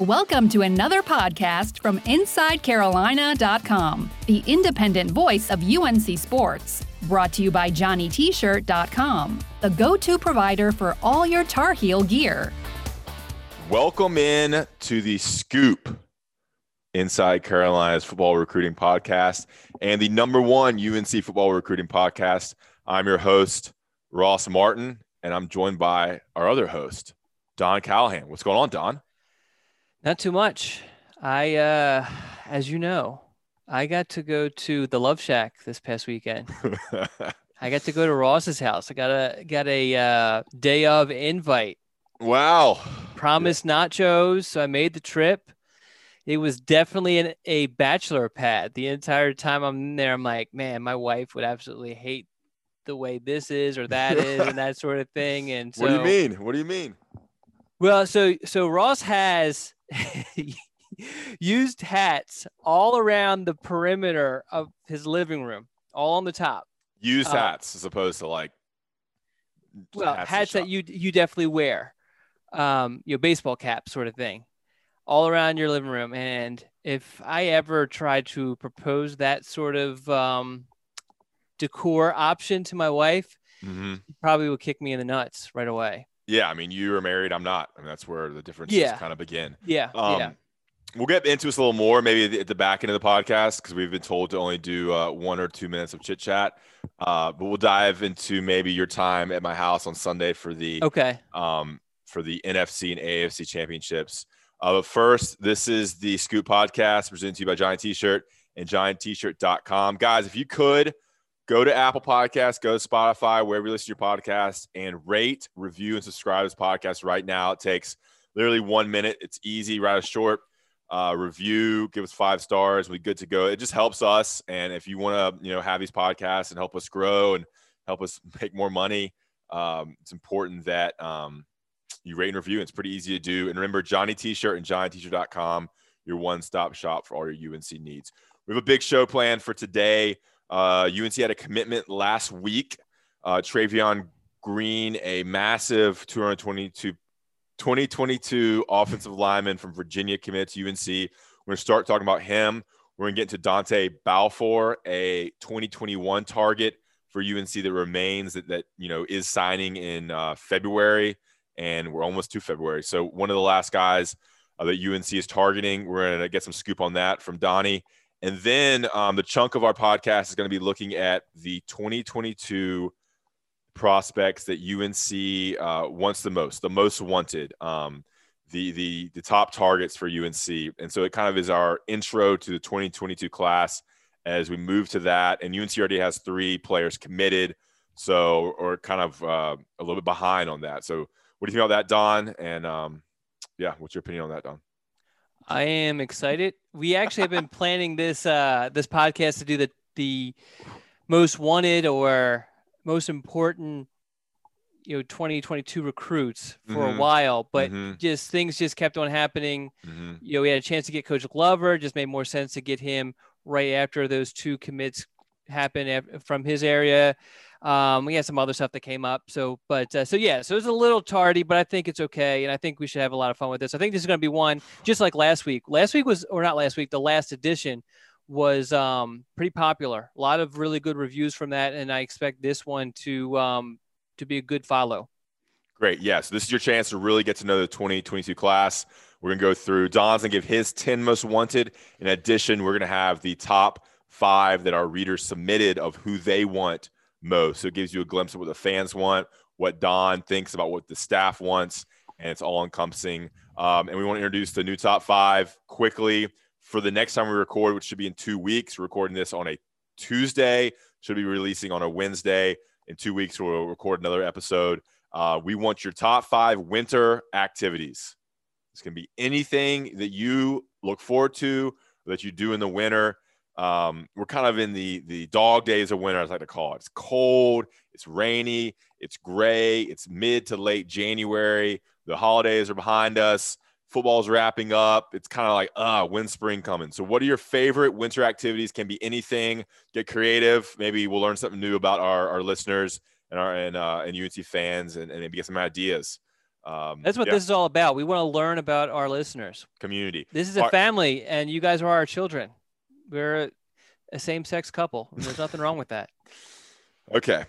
Welcome to another podcast from InsideCarolina.com, the independent voice of UNC Sports. Brought to you by JohnnyT-shirt.com, the go-to provider for all your Tar Heel gear. Welcome in to the Scoop Inside Carolina's football recruiting podcast and the number one UNC football recruiting podcast. I'm your host, Ross Martin, and I'm joined by our other host, Don Callahan. What's going on, Don? Not too much. I, uh, as you know, I got to go to the Love Shack this past weekend. I got to go to Ross's house. I got a got a uh, day of invite. wow. Promised nachos, so I made the trip. It was definitely an, a bachelor pad. The entire time I'm there, I'm like, man, my wife would absolutely hate the way this is or that is and that sort of thing. And so, what do you mean? What do you mean? Well, so so Ross has used hats all around the perimeter of his living room, all on the top. Used Uh, hats as opposed to like Well, hats hats, that you you definitely wear, um, you know, baseball cap sort of thing, all around your living room. And if I ever try to propose that sort of um, decor option to my wife, Mhm. she probably would kick me in the nuts right away. Yeah, I mean, you are married. I'm not. I mean, that's where the differences Yeah. kind of begin. Yeah, Um, yeah. We'll get into this a little more maybe at the- at the back end of the podcast because we've been told to only do uh, one or two minutes of chit chat. Uh, but we'll dive into maybe your time at my house on Sunday for the Okay. um, for the NFC and AFC championships. Uh, but first, this is the Scoop podcast presented to you by Johnny T-shirt and JohnnyT-shirt.com. Guys, if you could go to Apple Podcasts, go to Spotify, wherever you listen to your podcast, and rate, review, and subscribe to this podcast right now. It takes literally one minute. It's easy, rather short. Uh, review, give us five stars. We're good to go. It just helps us. And if you want to, you know, have these podcasts and help us grow and help us make more money, um, it's important that um, you rate and review. It's pretty easy to do. And remember, Johnny T-shirt and JohnnyT-shirt.com, your one-stop shop for all your UNC needs. We have a big show planned for today. Uh, UNC had a commitment last week. Uh, Trevyon Green, a massive 222 2022 offensive lineman from Virginia committed to UNC. We're going to start talking about him. We're going to get into Dontae Balfour, a 2021 target for UNC that remains that, that you know is signing in uh, February, and we're almost to February. So one of the last guys uh, that UNC is targeting. We're going to get some scoop on that from Donnie, and then um, the chunk of our podcast is going to be looking at the 2022 prospects that UNC uh, wants the most, the most wanted, um, the the the top targets for UNC, and so it kind of is our intro to the 2022 class as we move to that. And UNC already has three players committed, so or kind of uh, a little bit behind on that. So what do you think about that, Don? And um, yeah, what's your opinion on that, Don? I am excited. We actually have been planning this uh, this podcast to do the the most wanted or most important you know 2022 recruits for Mhm. a while, but Mhm. just things just kept on happening. Mm-hmm. You know, we had a chance to get Coach Glover. Just made more sense to get him right after those two commits happen from his area. Um, we had some other stuff that came up. So, but uh, so yeah, so it's a little tardy, but I think it's okay, and I think we should have a lot of fun with this. I think this is going to be one just like last week. Last week was, or not last week, the last edition was um, pretty popular. A lot of really good reviews from that, and I expect this one to um, to be a good follow. Great. Yeah. So this is your chance to really get to know the 2022 class. We're going to go through. Don's and give his 10 most wanted. In addition, we're going to have the top five that our readers submitted of who they want most. So it gives you a glimpse of what the fans want, what Don thinks about what the staff wants, and it's all encompassing. Um, and we want to introduce the new top five quickly for the next time we record, which should be in two weeks. We're recording this on a Tuesday, should be releasing on a Wednesday. In two weeks, we'll record another episode. Uh, we want your top five winter activities. It's going to be anything that you look forward to that you do in the winter. Um, we're kind of in the the dog days of winter, as I like to call it. It's cold, it's rainy, it's gray, it's mid to late January. The holidays are behind us. Football's wrapping up. It's kind of like, ah, when spring coming. So, what are your favorite winter activities? Can be anything. Get creative. Maybe we'll learn something new about our, our listeners and our and uh, and UNC fans, and, and maybe get some ideas. Um, That's what yeah. this is all about. We want to learn about our listeners. Community. This is a family, and you guys are our children. We're a same-sex couple. There's nothing wrong with that. Okay,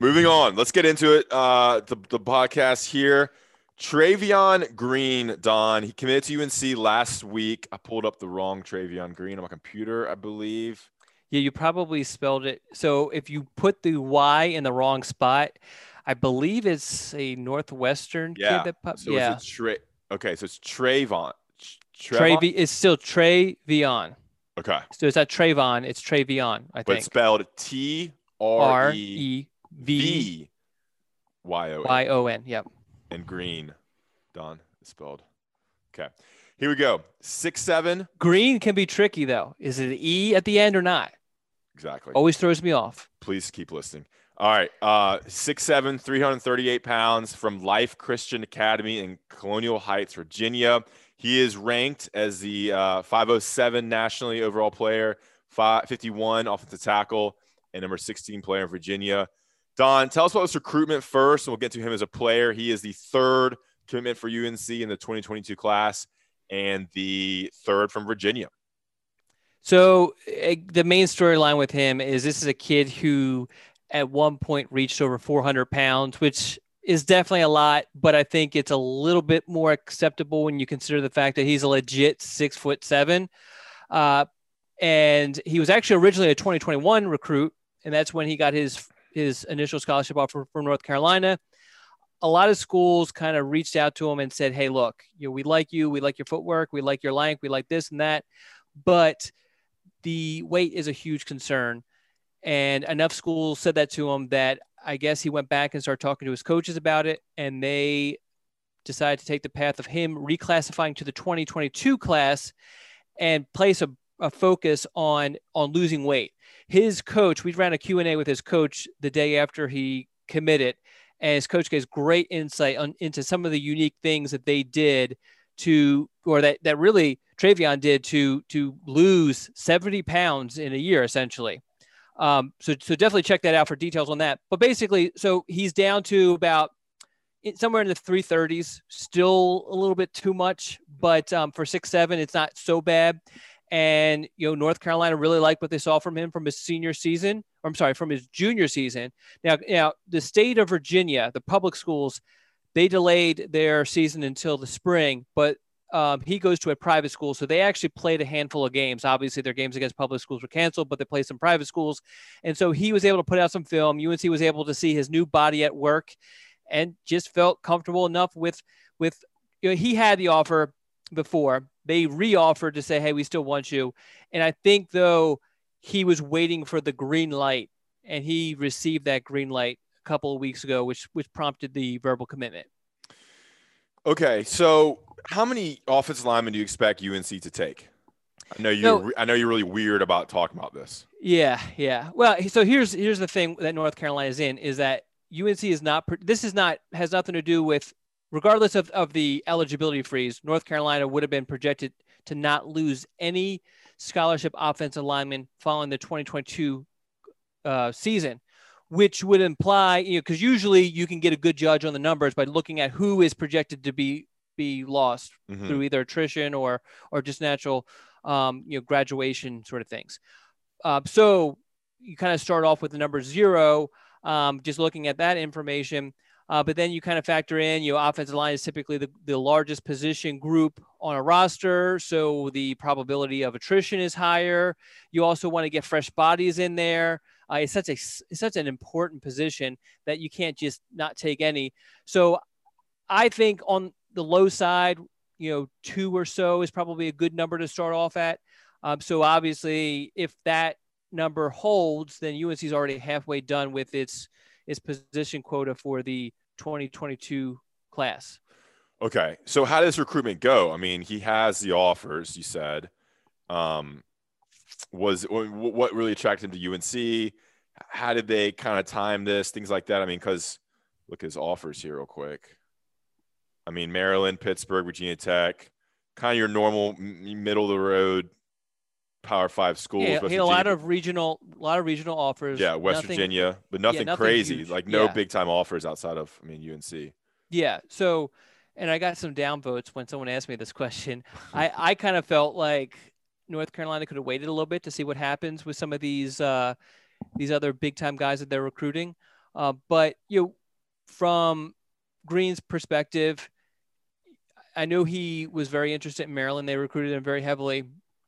moving on. Let's get into it. Uh, the the podcast here. Trevyon Green, Don. He committed to UNC last week. I pulled up the wrong Trevyon Green on my computer, I believe. Yeah, you probably spelled it. So if you put the Y in the wrong spot, I believe it's a Northwestern yeah. kid that so yeah. Tra- okay, so it's Trayvon. Trey it's still Trevion. Okay. So it's not Trayvon, it's Trevion, I think. But spelled T R E V Y O N. Y O N, yep. And green, Don, spelled. Okay. Here we go. Six seven. Green can be tricky though. Is it E at the end or not? Exactly. Always throws me off. Please keep listening. All right. Uh, six seven, 338 pounds from Life Christian Academy in Colonial Heights, Virginia. He is ranked as the uh, 507 nationally overall player, 51 offensive tackle, and number 16 player in Virginia. Don, tell us about this recruitment first, and we'll get to him as a player. He is the third commitment for UNC in the 2022 class and the third from Virginia. So uh, the main storyline with him is this is a kid who at one point reached over 400 pounds, which is definitely a lot, but I think it's a little bit more acceptable when you consider the fact that he's a legit six foot seven. Uh, and he was actually originally a 2021 recruit, and that's when he got his his initial scholarship offer from North Carolina. A lot of schools kind of reached out to him and said, "Hey, look, you know, we like you, we like your footwork, we like your length, we like this and that, but the weight is a huge concern." And enough schools said that to him that I guess he went back and started talking to his coaches about it, and they decided to take the path of him reclassifying to the 2022 class and place a, a focus on on losing weight. His coach, we ran a Q&A with his coach the day after he committed, and his coach gives great insight on, into some of the unique things that they did to, or that that really Trevyon did to to lose 70 pounds in a year, essentially. Um, so, so definitely check that out for details on that. But basically, so he's down to about somewhere in the 330s, still a little bit too much, but um, for six seven, it's not so bad. And you know, North Carolina really liked what they saw from him from his senior season. Or I'm sorry, from his junior season. Now, now the state of Virginia, the public schools, they delayed their season until the spring, but um, he goes to a private school. So they actually played a handful of games. Obviously, their games against public schools were canceled, but they played some private schools. And so he was able to put out some film. UNC was able to see his new body at work and just felt comfortable enough with, with, you know, he had the offer before. They re-offered to say, hey, we still want you. And I think, though, he was waiting for the green light and he received that green light a couple of weeks ago, which, which prompted the verbal commitment. Okay. So how many offensive linemen do you expect UNC to take? I know you. No, I know you're really weird about talking about this. Yeah, yeah. Well, so here's here's the thing that North Carolina is in is that UNC is not. This is not has nothing to do with, regardless of of the eligibility freeze. North Carolina would have been projected to not lose any scholarship offensive linemen following the 2022 uh, season, which would imply you know because usually you can get a good judge on the numbers by looking at who is projected to be be lost mm-hmm. through either attrition or or just natural um, you know graduation sort of things. Uh, so you kind of start off with the number zero, um, just looking at that information. Uh, but then you kind of factor in, you know, offensive line is typically the, the largest position group on a roster. So the probability of attrition is higher. You also want to get fresh bodies in there. Uh, it's such a it's such an important position that you can't just not take any. So I think on the low side, you know, two or so is probably a good number to start off at. Um, so obviously, if that number holds, then UNC is already halfway done with its its position quota for the 2022 class. Okay. So how does recruitment go? I mean, he has the offers, you said. Um, was what really attracted him to UNC? How did they kind of time this? Things like that. I mean, because look at his offers here real quick. I mean, Maryland, Pittsburgh, Virginia Tech, kind of your normal middle of the road Power Five schools. Yeah, he had a lot of regional, a lot of regional offers. Yeah, West nothing, Virginia, but nothing, yeah, nothing crazy. Huge. Like no yeah. big time offers outside of, I mean, UNC. Yeah. So, and I got some downvotes when someone asked me this question. I I kind of felt like North Carolina could have waited a little bit to see what happens with some of these uh, these other big time guys that they're recruiting. Uh, but you know, from Green's perspective, I know he was very interested in Maryland. They recruited him very heavily.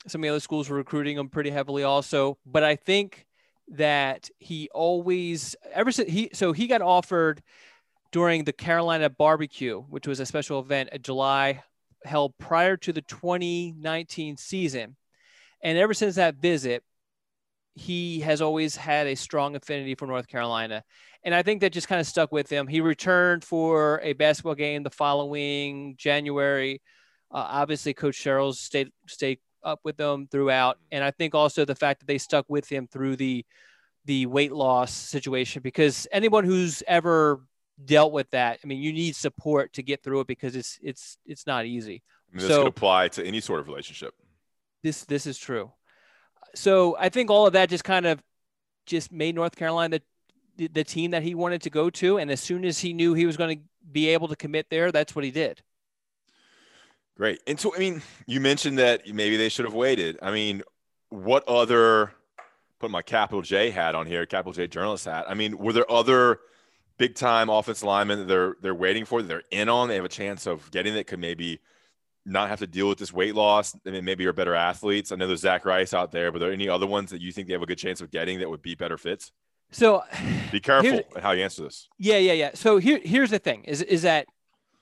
Some of the other schools were recruiting him pretty heavily also. But I think that he always ever since he so he got offered during the Carolina barbecue, which was a special event in July held prior to the 2019 season. And ever since that visit, he has always had a strong affinity for North Carolina. And I think that just kind of stuck with him. He returned for a basketball game the following January. Uh, obviously, Coach Searels stayed stayed up with them throughout, and I think also the fact that they stuck with him through the the weight loss situation because anyone who's ever dealt with that, I mean, you need support to get through it because it's it's it's not easy. I mean, this so, could apply to any sort of relationship. This this is true. So I think all of that just kind of just made North Carolina the, the team that he wanted to go to, and as soon as he knew he was going to be able to commit there, that's what he did. Great. And so, I mean, you mentioned that maybe they should have waited. I mean, what other put my capital J hat on here, capital J journalist hat. I mean, were there other big time offensive linemen that they're they're waiting for, that they're in on, they have a chance of getting that could maybe not have to deal with this weight loss. I mean, maybe you're better athletes. I know there's Zach Rice out there, but are there any other ones that you think they have a good chance of getting that would be better fits? So be careful how you answer this. Yeah, yeah, yeah. So here, here's the thing: is is that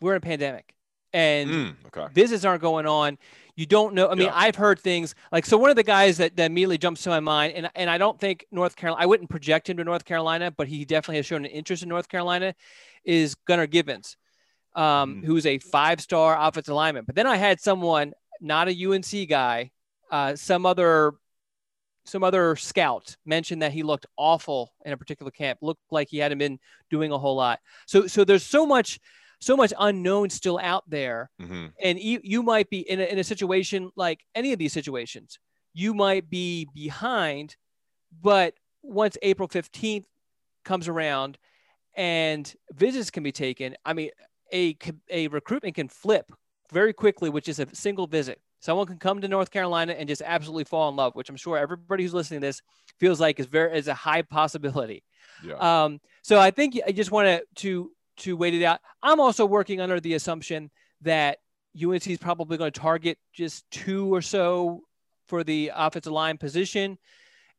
we're in a pandemic, and mm, okay. visits aren't going on. You don't know. I mean, yeah. I've heard things like so. One of the guys that, that immediately jumps to my mind, and and I don't think North Carolina. I wouldn't project him to North Carolina, but he definitely has shown an interest in North Carolina. Is Gunnar Givens um, mm. who's a five star offensive lineman. But then I had someone, not a UNC guy, uh, some other some other scout mentioned that he looked awful in a particular camp, looked like he hadn't been doing a whole lot. So so there's so much so much unknown still out there, mm-hmm. and you you might be in a, in a situation like any of these situations, you might be behind, but once April 15th comes around and visits can be taken, I mean, a, a recruitment can flip very quickly, which is a single visit. Someone can come to North Carolina and just absolutely fall in love, which I'm sure everybody who's listening to this feels like is very is a high possibility. Yeah. Um, so I think I just want to to to wait it out. I'm also working under the assumption that UNC is probably going to target just two or so for the offensive line position.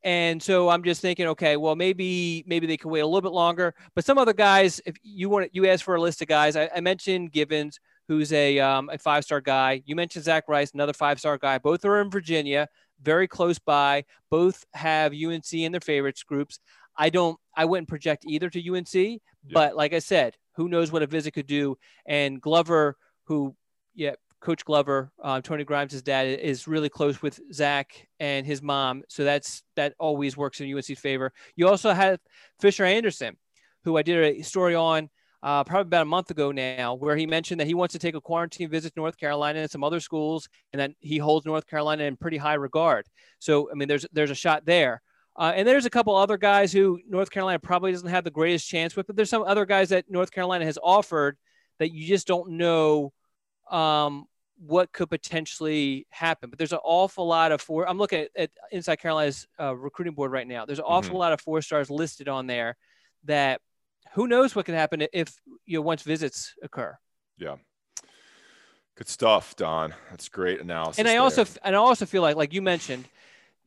And so I'm just thinking, okay, well, maybe maybe they can wait a little bit longer. But some other guys, if you want, you asked for a list of guys. I, I mentioned Givens, who's a um, a five star guy. You mentioned Zach Rice, another five star guy. Both are in Virginia, very close by. Both have UNC in their favorites groups. I don't, I wouldn't project either to UNC, yeah. but like I said, who knows what a visit could do? And Glover, who yeah, Coach Glover, uh, Tony Grimes' dad, is really close with Zach and his mom, so that's that always works in UNC's favor. You also have Fisher Anderson, who I did a story on uh, probably about a month ago now, where he mentioned that he wants to take a quarantine visit to North Carolina and some other schools, and that he holds North Carolina in pretty high regard. So, I mean, there's there's a shot there. Uh, and there's a couple other guys who North Carolina probably doesn't have the greatest chance with, but there's some other guys that North Carolina has offered that you just don't know um, what could potentially happen. But there's an awful lot of four. I'm looking at, at Inside Carolina's uh, recruiting board right now. There's an awful mm-hmm. lot of four stars listed on there that who knows what can happen if you know once visits occur. Yeah. Good stuff, Don. That's great analysis. And I there. also and I also feel like like you mentioned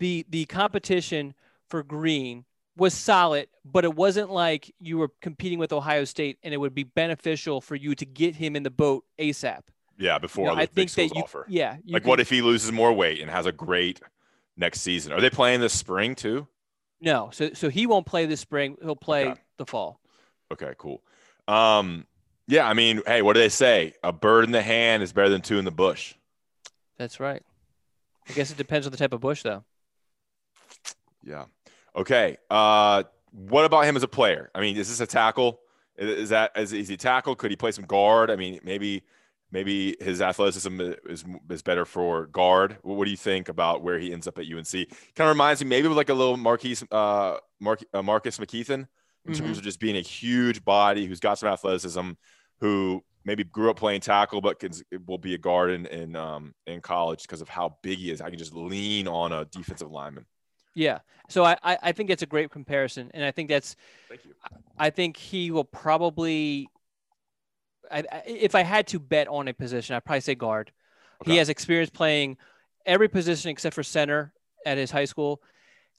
the the competition for Green was solid, but it wasn't like you were competing with Ohio State and it would be beneficial for you to get him in the boat ASAP. Yeah, before know, I think that you, offer. Yeah, like what if he loses more weight and has a great next season? Are they playing this spring too? No, so so he won't play this spring. He'll play okay. the fall. Okay, cool. Um, Yeah, I mean, hey, what do they say? A bird in the hand is better than two in the bush. That's right. I guess it depends on the type of bush, though. Yeah. Okay. Uh, what about him as a player? I mean, is this a tackle? Is that is, is he tackle? Could he play some guard? I mean, maybe maybe his athleticism is is better for guard. What do you think about where he ends up at UNC? Kind of reminds me maybe of like a little Marquise uh, Mark, uh Marcus McKethan in mm-hmm. terms of just being a huge body who's got some athleticism, who maybe grew up playing tackle but can, will be a guard in in, um, in college because of how big he is. I can just lean on a defensive lineman. Yeah. So I, I think it's a great comparison. And I think that's, Thank you. I think he will probably, I, if I had to bet on a position, I'd probably say guard. Okay. He has experience playing every position except for center at his high school.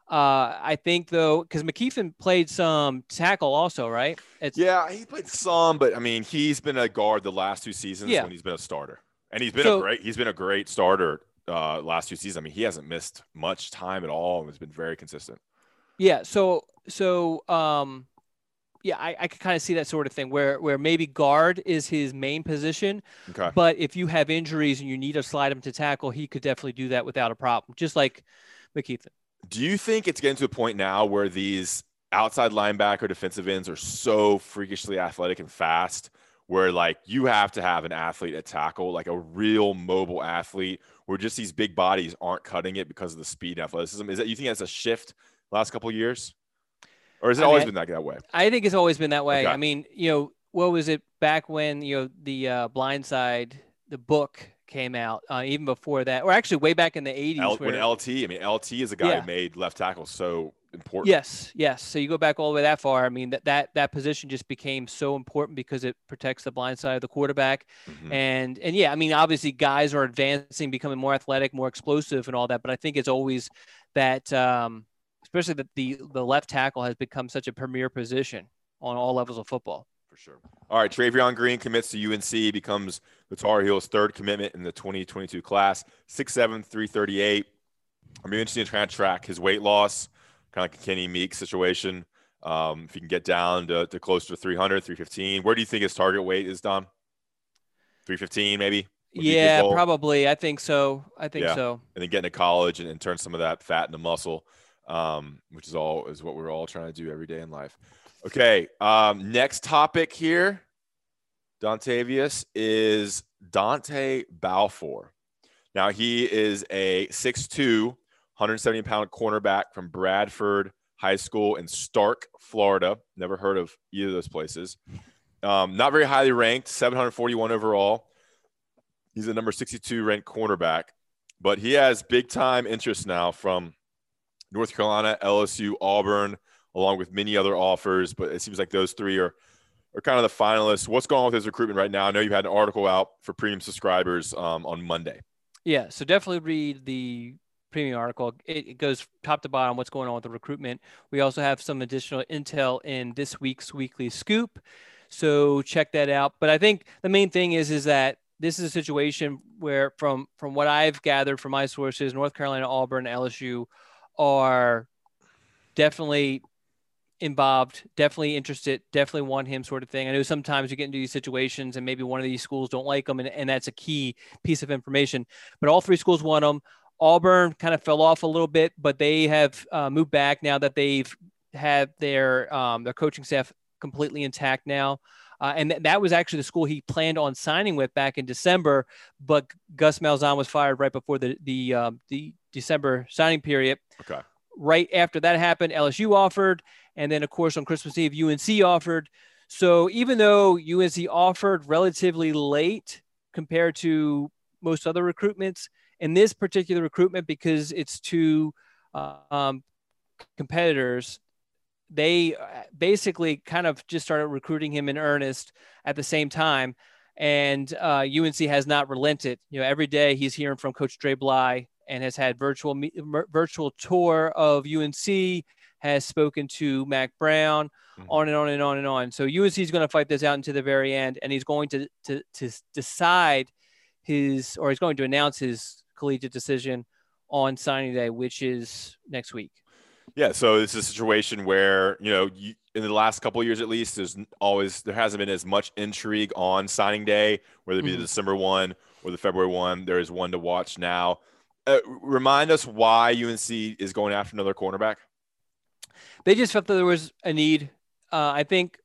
Uh, I think though, because McKethan played some tackle also, right? It's, yeah, he played some, but I mean, he's been a guard the last two seasons yeah. when he's been a starter, and he's been so, a great. He's been a great starter uh, last two seasons. I mean, he hasn't missed much time at all and has been very consistent. Yeah. So, so, um, yeah, I, I can kind of see that sort of thing where where maybe guard is his main position. Okay. But if you have injuries and you need to slide him to tackle, he could definitely do that without a problem, just like McKethan. Do you think it's getting to a point now where these outside linebacker defensive ends are so freakishly athletic and fast where like you have to have an athlete at tackle, like a real mobile athlete where just these big bodies aren't cutting it because of the speed and athleticism. Is that you think that's a shift last couple years? Or has it I always mean, been that, that way? I think it's always been that way. Okay. I mean, you know, what was it back when, you know, the uh, blind side, the book came out, uh, even before that, or actually way back in the 80s. L- when LT, I mean, LT is a guy yeah. who made left tackle so important. Yes, yes. So you go back all the way that far. I mean, that that that position just became so important because it protects the blind side of the quarterback. Mm-hmm. And and yeah, I mean, obviously guys are advancing, becoming more athletic, more explosive, and all that. But I think it's always that, um, especially that the the left tackle has become such a premier position on all levels of football. For sure. All right, Trevyon Green commits to UNC, becomes the Tar Heels' third commitment in the 2022 class. 6'7", 338. I'm interested in trying to track his weight loss kind of like a Kenny Meek situation. Um, if you can get down to, to close to 300, 315, where do you think his target weight is, Dom? 315, maybe? Yeah, probably. I think so. I think yeah. so. And then get into college and, and, turn some of that fat into muscle, um, which is all is what we're all trying to do every day in life. Okay. Um, next topic here, Dontavius is Dontae Balfour. Now he is a 6'2", 170 pound cornerback from Bradford High School in Starke, Florida. Never heard of either of those places. Um, not very highly ranked, 741 overall. He's a number 62 ranked cornerback, but he has big time interest now from North Carolina, LSU, Auburn, along with many other offers. But it seems like those three are are kind of the finalists. What's going on with his recruitment right now? I know you had an article out for premium subscribers um, on Monday. Yeah, so definitely read the premium article. It, it, goes top to bottom what's going on with the recruitment. We also have some additional intel in this week's weekly scoop. So check that out. But I think the main thing is is that this is a situation where from from what I've gathered from my sources, North Carolina, Auburn, LSU are definitely involved, definitely interested, definitely want him sort of thing. I know sometimes you get into these situations and maybe one of these schools don't like him and, and that's a key piece of information. But all three schools want him. Auburn kind of fell off a little bit, but they have uh, moved back now that they've had their um, their coaching staff completely intact now. Uh, and th- that was actually the school he planned on signing with back in December, but Gus Malzahn was fired right before the the um, the December signing period. Okay. Right after that happened, LSU offered, and then of course on Christmas Eve, UNC offered. So even though UNC offered relatively late compared to most other recruitments, in this particular recruitment because it's two uh, um, competitors they uh, basically kind of just started recruiting him in earnest at the same time and uh, unc has not relented you know every day he's hearing from coach Dre Bly and has had virtual virtual tour of unc has spoken to Mack Brown mm-hmm. on and on and on and on so unc is going to fight this out into the very end and he's going to to, to decide his or he's going to announce his collegiate decision on signing day, which is next week. Yeah, so it's a situation where you know you, in the last couple years at least, there's always there hasn't been as much intrigue on signing day, whether it be mm-hmm. the December one or the February one. There is one to watch now. Uh, remind us why UNC is going after another cornerback. They just felt that there was a need. Uh, I think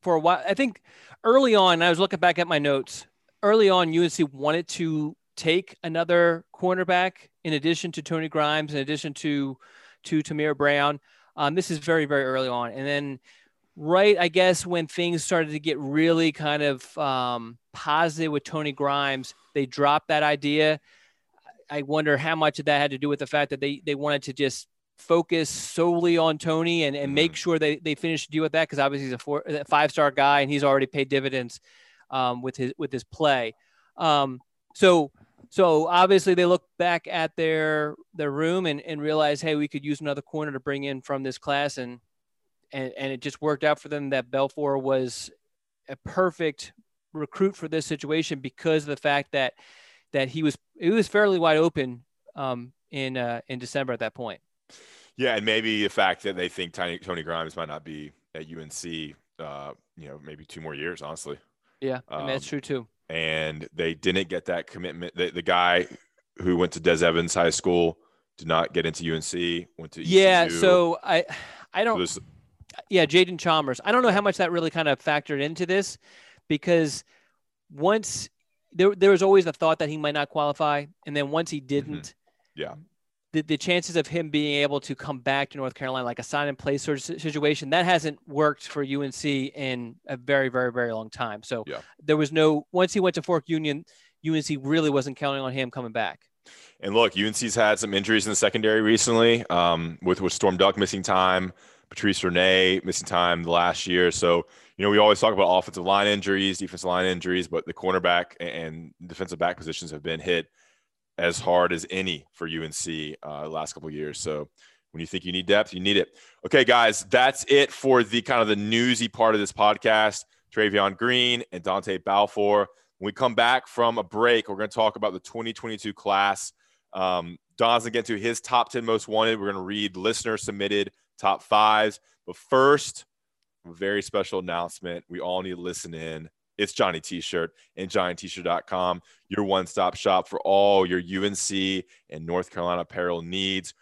for a while. I think early on, I was looking back at my notes. Early on, UNC wanted to take another cornerback in addition to Tony Grimes, in addition to to Tymir Brown. Um, this is very, very early on. And then, right, I guess, when things started to get really kind of um, positive with Tony Grimes, they dropped that idea. I wonder how much of that had to do with the fact that they, they wanted to just focus solely on Tony and, and mm-hmm. make sure they, they finish the deal with that because obviously he's a, four, a five star guy and he's already paid dividends um, with his with his play. Um, so so obviously they look back at their their room and, and realize, hey, we could use another corner to bring in from this class, and and and it just worked out for them that Balfour was a perfect recruit for this situation because of the fact that that he was it was fairly wide open um, in uh, in December at that point. Yeah, and maybe the fact that they think Tony, Tony Grimes might not be at UNC, uh, you know, maybe two more years, honestly. Yeah, um, that's true too and they didn't get that commitment. The, the guy who went to Des Evans High School did not get into UNC. Went to yeah. So I, I don't. So yeah, Jaden Chalmers. I don't know how much that really kind of factored into this, because once there there was always the thought that he might not qualify, and then once he didn't, mm-hmm. yeah, the, the chances of him being able to come back to North Carolina, like a sign and play sort of situation, that hasn't worked for UNC in a very, very, very long time. So yeah. there was no, once he went to Fork Union, UNC really wasn't counting on him coming back. And look, UNC's had some injuries in the secondary recently um, with, with Storm Duck missing time, Patrice Rene missing time the last year. So, you know, we always talk about offensive line injuries, defensive line injuries, but the cornerback and defensive back positions have been hit as hard as any for UNC uh, last couple years. So when you think you need depth, you need it. Okay, guys, that's it for the kind of the newsy part of this podcast. Trevyon Green and Dontae Balfour. When we come back from a break, we're going to talk about the 2022 class. Um, Don's going to get to his top 10 most wanted. We're going to read listener submitted top fives. But first, a very special announcement. We all need to listen in it's Johnny T-shirt and johnnyt-shirt.com, your one-stop shop for all your UNC and North Carolina apparel needs.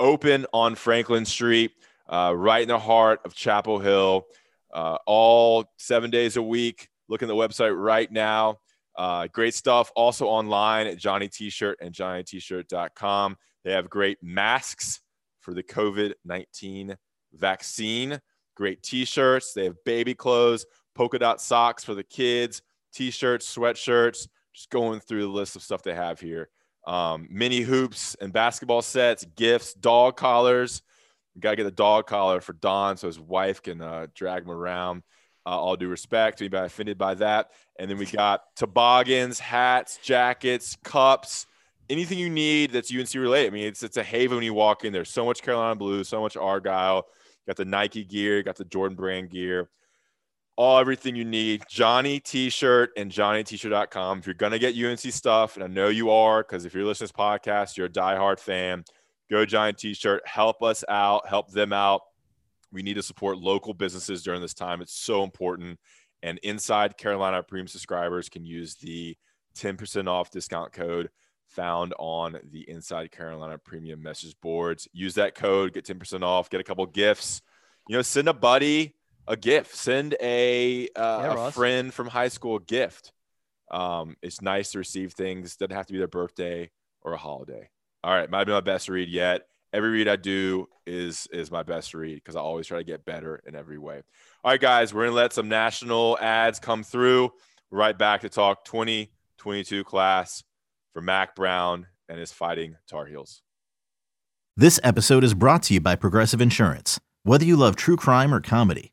Open on Franklin Street, uh, right in the heart of Chapel Hill, uh, all seven days a week. Look at the website right now. Uh, great stuff. Also online at Johnny T-shirt and johnnyt-shirt.com. They have great masks for the COVID 19 vaccine. Great T-shirts. They have baby clothes polka dot socks for the kids, t-shirts, sweatshirts, just going through the list of stuff they have here. Um, mini hoops and basketball sets, gifts, dog collars. We gotta get the dog collar for Don so his wife can uh, drag him around. Uh, all due respect to anybody offended by that. And then we got toboggans, hats, jackets, cups, anything you need that's UNC related. I mean, it's it's a haven when you walk in. There's so much Carolina blue, so much Argyle. Got the Nike gear, got the Jordan brand gear all everything you need. Johnny T-shirt and JohnnyT-shirt.com. If you're gonna get UNC stuff, and I know you are, because if you're listening to this podcast, you're a diehard fan. Go Johnny T-shirt. Help us out. Help them out. We need to support local businesses during this time. It's so important. And inside Carolina Premium subscribers can use the 10% off discount code found on the Inside Carolina Premium message boards. Use that code, get 10% off, get a couple gifts. You know, send a buddy a gift. Send a, uh, yeah, a friend from high school a gift. Um, it's nice to receive things. Doesn't have to be their birthday or a holiday. All right, might be my best read yet. Every read I do is is my best read because I always try to get better in every way. All right, guys, we're gonna let some national ads come through. right back to talk 2022 class for Mack Brown and his fighting Tar Heels. This episode is brought to you by Progressive Insurance. Whether you love true crime or comedy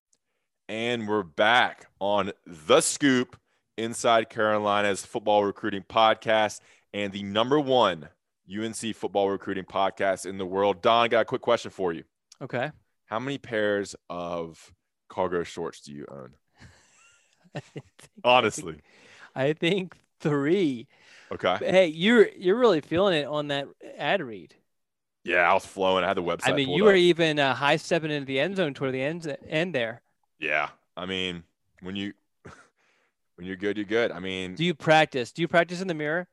And we're back on The Scoop, Inside Carolina's football recruiting podcast and the number one UNC football recruiting podcast in the world. Don, got a quick question for you. Okay. How many pairs of cargo shorts do you own? Honestly. I think three. Okay. Hey, you're you're really feeling it on that ad read. Yeah, I was flowing. I had the website. I mean, you up. were even uh, high stepping into the end zone toward the end end there. Yeah, I mean, when you when you're good, you're good. I mean, do you practice? Do you practice in the mirror?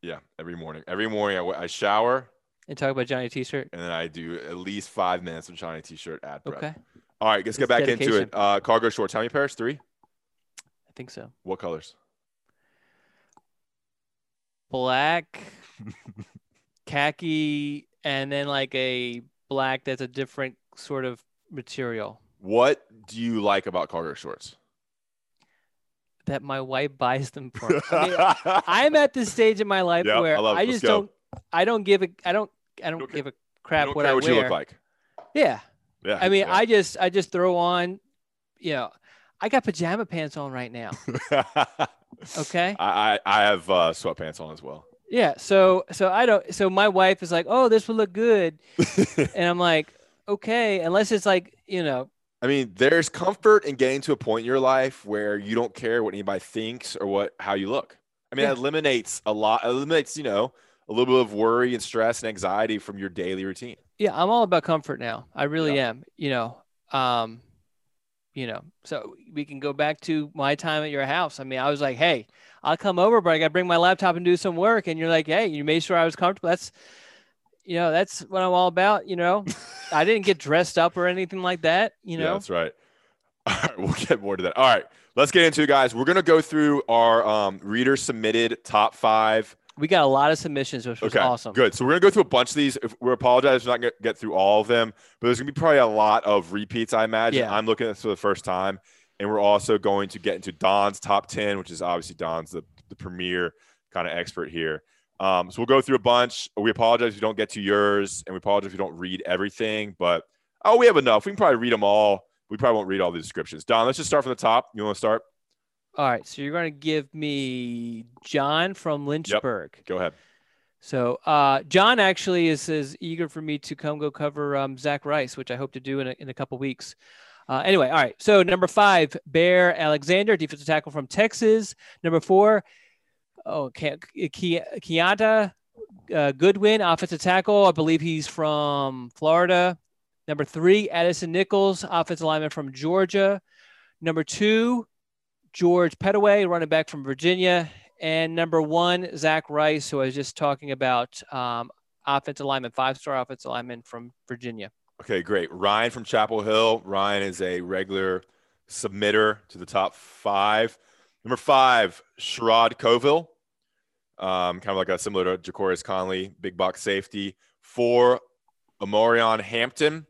Yeah, every morning. Every morning, I, I shower and talk about Johnny T-shirt, and then I do at least five minutes of Johnny T-shirt ad prep. Okay. All right, let's get back dedication. into it. Uh, cargo shorts. How many pairs? Three. I think so. What colors? Black, khaki, and then like a black that's a different sort of material. What do you like about cargo shorts? That my wife buys them for. Me. I mean, I'm at this stage in my life Yep, where I. I just don't. I don't give a. I don't. I don't, don't give a crap what I what wear. you look like. Yeah. Yeah. I mean, yeah. I just I just throw on, you know, I got pajama pants on right now. Okay. I, I I have uh, sweatpants on as well. Yeah. So so I don't. So my wife is like, "Oh, this would look good," and I'm like, "Okay," unless it's like you know. I mean, there's comfort in getting to a point in your life where you don't care what anybody thinks or what how you look. I mean, Yeah. it eliminates a lot. Eliminates you know a little bit of worry and stress and anxiety from your daily routine. Yeah, I'm all about comfort now. I really Yeah. am. You know, um, you know. So we can go back to my time at your house. I mean, I was like, "Hey, I'll come over, but I got to bring my laptop and do some work." And you're like, "Hey, you made sure I was comfortable." That's, you know, that's what I'm all about. You know, I didn't get dressed up or anything like that. You Yeah, know, that's right. All right, we'll get more to that. All right, let's get into it, guys. We're gonna go through our um, reader submitted top five. we got a lot of submissions, which was Okay, awesome. good. So we're gonna go through a bunch of these. If we apologize, we're not gonna get through all of them, but there's gonna be probably a lot of repeats. I imagine. Yeah. I'm looking at this for the first time, and we're also going to get into Don's top ten, which is obviously Don's the the premier kind of expert here. Um, so we'll go through a bunch. We apologize if you don't get to yours, and we apologize if you don't read everything. But oh, we have enough. We can probably read them all. We probably won't read all the descriptions. Don, let's just start from the top. You want to start? All right, so you're going to give me John from Lynchburg. Yep. Go ahead. So uh, John actually is, is eager for me to come go cover um, Zach Rice, which I hope to do in a, in a couple weeks. Uh, anyway, all right. So number five, Bear Alexander, defensive tackle from Texas. Number four, oh, Ke- Ke- Kiyaunta uh, Goodwin, offensive tackle. I believe he's from Florida. Number three, Addison Nichols, offensive lineman from Georgia. Number two, George Pettaway, running back from Virginia. And number one, Zach Rice, who I was just talking about, um, offensive lineman, five star offensive lineman from Virginia. Okay, great. Ryan from Chapel Hill. Ryan is a regular submitter to the top five. Number five, Sherrod Covil. Um, kind of like a similar to Ja'Qurious Conley, big box safety. for Omarion Hampton,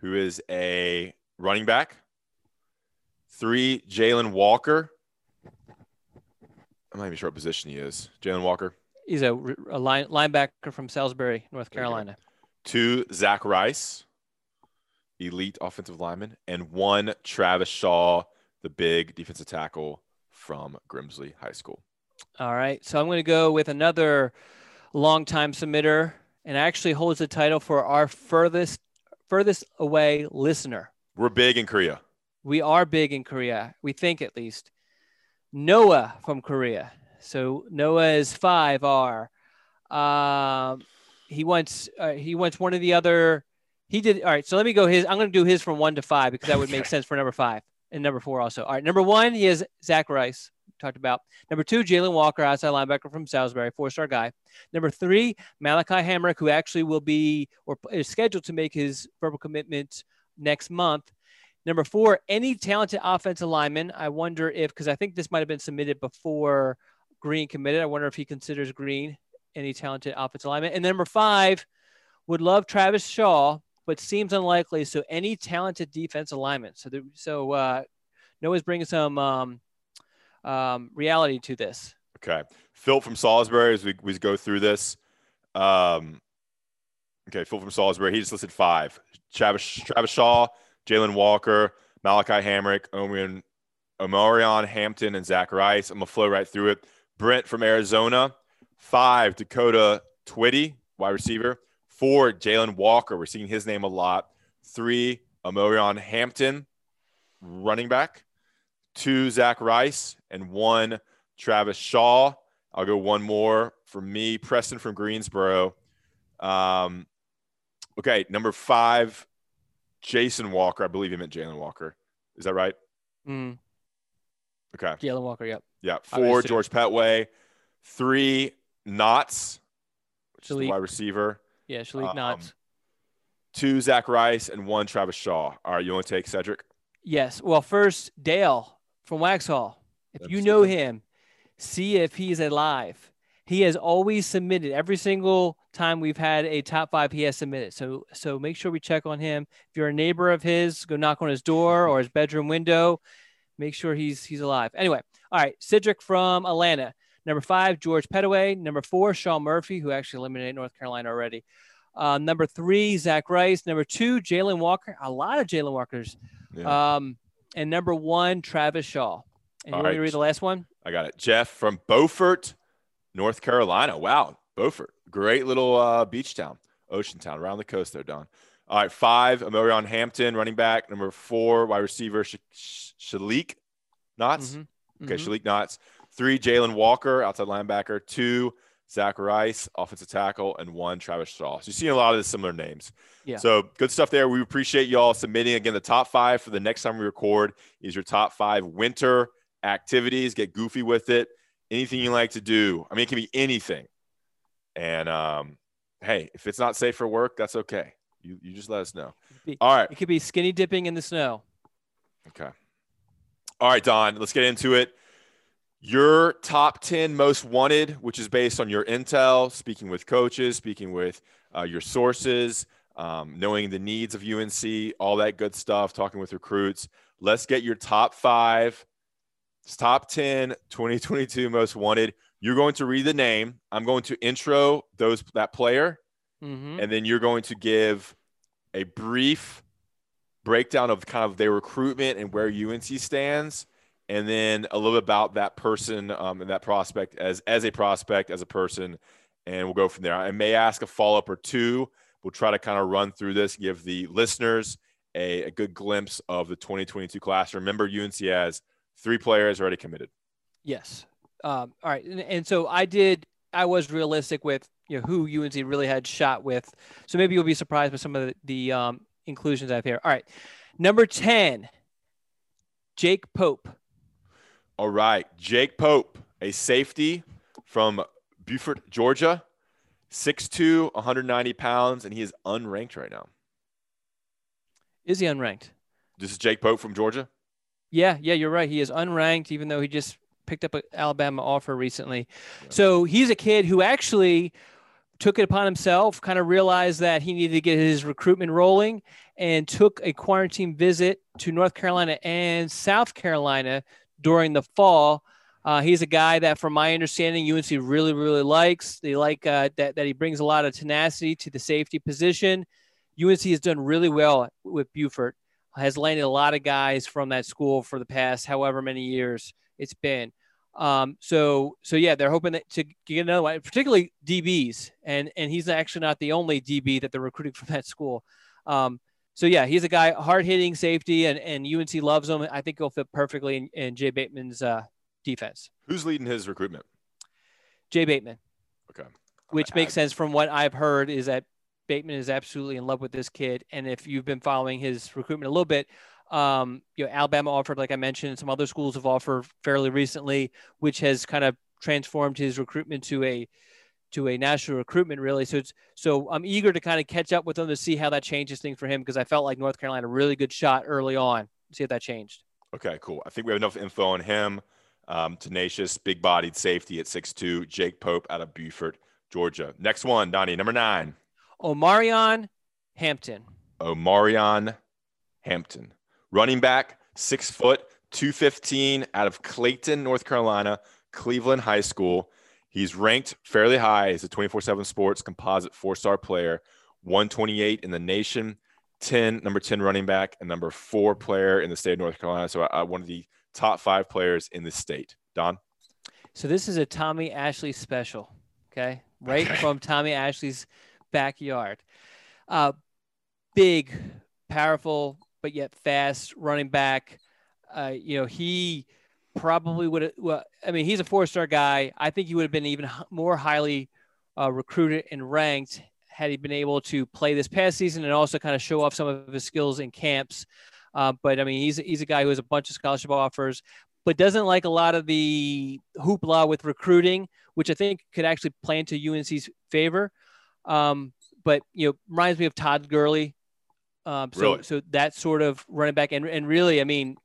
who is a running back. Three, Jalen Walker. I'm not even sure what position he is. Jalen Walker. He's a, a line, linebacker from Salisbury, North There you go. Carolina. two Zach Rice, elite offensive lineman, and one Travis Shaw, the big defensive tackle from Grimsley High School. All right. So I'm going to go with another longtime submitter and actually holds the title for our furthest furthest away listener. We're big in Korea. We are big in Korea. We think at least. Noah from Korea. So Noah is five R. Um, he wants uh, he wants one of the other. He did all right. So let me go his. I'm going to do his from one to five because that would make sense for number five and number four also. All right, number one he is Zach Rice. Talked about number two, Jalen Walker, outside linebacker from Salisbury, four-star guy. Number three, Malachi Hamrick, who actually will be or is scheduled to make his verbal commitment next month. Number four, any talented offensive lineman. I wonder if, because I think this might have been submitted before Green committed. I wonder if he considers Green any talented offensive lineman. And number five, would love Travis Shaw, but seems unlikely. So any talented defensive lineman. So, the, so uh, Noah's bringing some um, um, reality to this. Okay. Phil from Salisbury, as we, we go through this. Um, okay, Phil from Salisbury, he just listed five. Travis, Travis Shaw, Jalen Walker, Malachi Hamrick, Omarion, Omarion Hampton, and Zach Rice. I'm going to flow right through it. Brent from Arizona. Five, Dakota Twitty, wide receiver. Four, Jalen Walker. We're seeing his name a lot. Three, Omarion Hampton, running back. Two, Zach Rice. And one, Travis Shaw. I'll go one more for me. Preston from Greensboro. Um, okay, number five, Jason Walker. I believe he meant Jalen Walker. Is that right? Mm. Okay. Jalen Walker. Yep. Yeah. Four, George Pettaway. Three, Knots, which Shalik. is the wide receiver. Yeah, Shalik um, Knots. Two, Zach Rice, and one, Travis Shaw. All right, you want to take Cedric? Yes. Well, first, Dale from Waxhaw. If That's you know him, see if he's alive. He has always submitted every single time we've had a top five. He has submitted. So so make sure we check on him. If you're a neighbor of his, go knock on his door or his bedroom window. Make sure he's he's alive. Anyway, all right. Cedric from Atlanta. Number five, George Pettaway. Number four, Sean Murphy, who actually eliminated North Carolina already. Uh, number three, Zach Rice. Number two, Jalen Walker. A lot of Jalen Walkers. Yeah. Um, and number one, Travis Shaw. And you want right. me to read the last one? I got it. Jeff from Beaufort, North Carolina. Wow, Beaufort, great little uh, beach town, ocean town, around the coast there, Don. All right, five, Omarion Hampton, running back. Number four, wide receiver, Sh- Sh- Shalik Knots. Mm-hmm. Okay, mm-hmm. Shalik Knots. Three, Jalen Walker, outside linebacker. Two, Zach Rice, offensive tackle, and one, Travis Shaw. So you're seeing a lot of the similar names. Yeah. So good stuff there. We appreciate you all submitting. Again, the top five for the next time we record is your top five winter activities. Get goofy with it. Anything you like to do. I mean, it can be anything. And um, hey, if it's not safe for work, that's okay. You, you just let us know. Be, all right. It could be skinny dipping in the snow. Okay. All right, Don, let's get into it your top 10 most wanted, which is based on your intel, speaking with coaches, speaking with uh, your sources, um, knowing the needs of UNC, all that good stuff, talking with recruits. Let's get your top five, top 10 2022 most wanted. You're going to read the name. I'm going to intro those that player, mm-hmm. and then you're going to give a brief breakdown of kind of their recruitment and where UNC stands and then a little bit about that person um, and that prospect as as a prospect as a person and we'll go from there. I may ask a follow-up or two. We'll try to kind of run through this give the listeners a, a good glimpse of the 2022 class. Remember unc has three players already committed. Yes. Um, all right. And, and so i did i was realistic with you know who unc really had shot with. So maybe you'll be surprised by some of the, the um, inclusions i have here. All right. Number 10 jake pope all right. Jake Pope, a safety from Buford, Georgia, 6'2, 190 pounds, and he is unranked right now. Is he unranked? This is Jake Pope from Georgia? Yeah, yeah, you're right. He is unranked, even though he just picked up an Alabama offer recently. Yeah. So he's a kid who actually took it upon himself, kind of realized that he needed to get his recruitment rolling, and took a quarantine visit to North Carolina and South Carolina during the fall. Uh, he's a guy that, from my understanding, UNC really, really likes. They like uh, that, that he brings a lot of tenacity to the safety position. UNC has done really well with Buford, has landed a lot of guys from that school for the past however many years it's been. Um, so, so yeah, they're hoping that to get another one, particularly DBs, and and he's actually not the only DB that they're recruiting from that school. Um, so yeah, he's a guy hard hitting safety, and and UNC loves him. I think he'll fit perfectly in, in Jay Bateman's uh, defense. Who's leading his recruitment? Jay Bateman. Okay. Which makes sense from what I've heard is that Bateman is absolutely in love with this kid, and if you've been following his recruitment a little bit, um, you know Alabama offered, like I mentioned, some other schools have offered fairly recently, which has kind of transformed his recruitment to a to a national recruitment really. So it's so I'm eager to kind of catch up with him to see how that changes things for him because I felt like North Carolina really good shot early on see if that changed. Okay, cool. I think we have enough info on him. Um, tenacious, big bodied safety at six two. Jake Pope out of Buford, Georgia. Next one, Donnie, number nine. Omarion Hampton. Omarion Hampton. Running back, six foot, 215 out of Clayton, North Carolina, Cleveland High School. He's ranked fairly high as a 24 7 sports composite four star player, 128 in the nation, 10, number 10 running back, and number four player in the state of North Carolina. So uh, one of the top five players in the state. Don? So this is a Tommy Ashley special. Okay. Right Okay. from Tommy Ashley's backyard. Uh, big, powerful, but yet fast running back. Uh, you know, he probably would have, well, I mean, he's a four star guy. I think he would have been even more highly uh, recruited and ranked had he been able to play this past season and also kind of show off some of his skills in camps. Uh, but I mean, he's, he's a guy who has a bunch of scholarship offers, but doesn't like a lot of the hoopla with recruiting, which I think could actually play into UNC's favor. Um, but you know, reminds me of Todd Gurley. Um, so, Really? so that sort of running back, and, and really, I mean,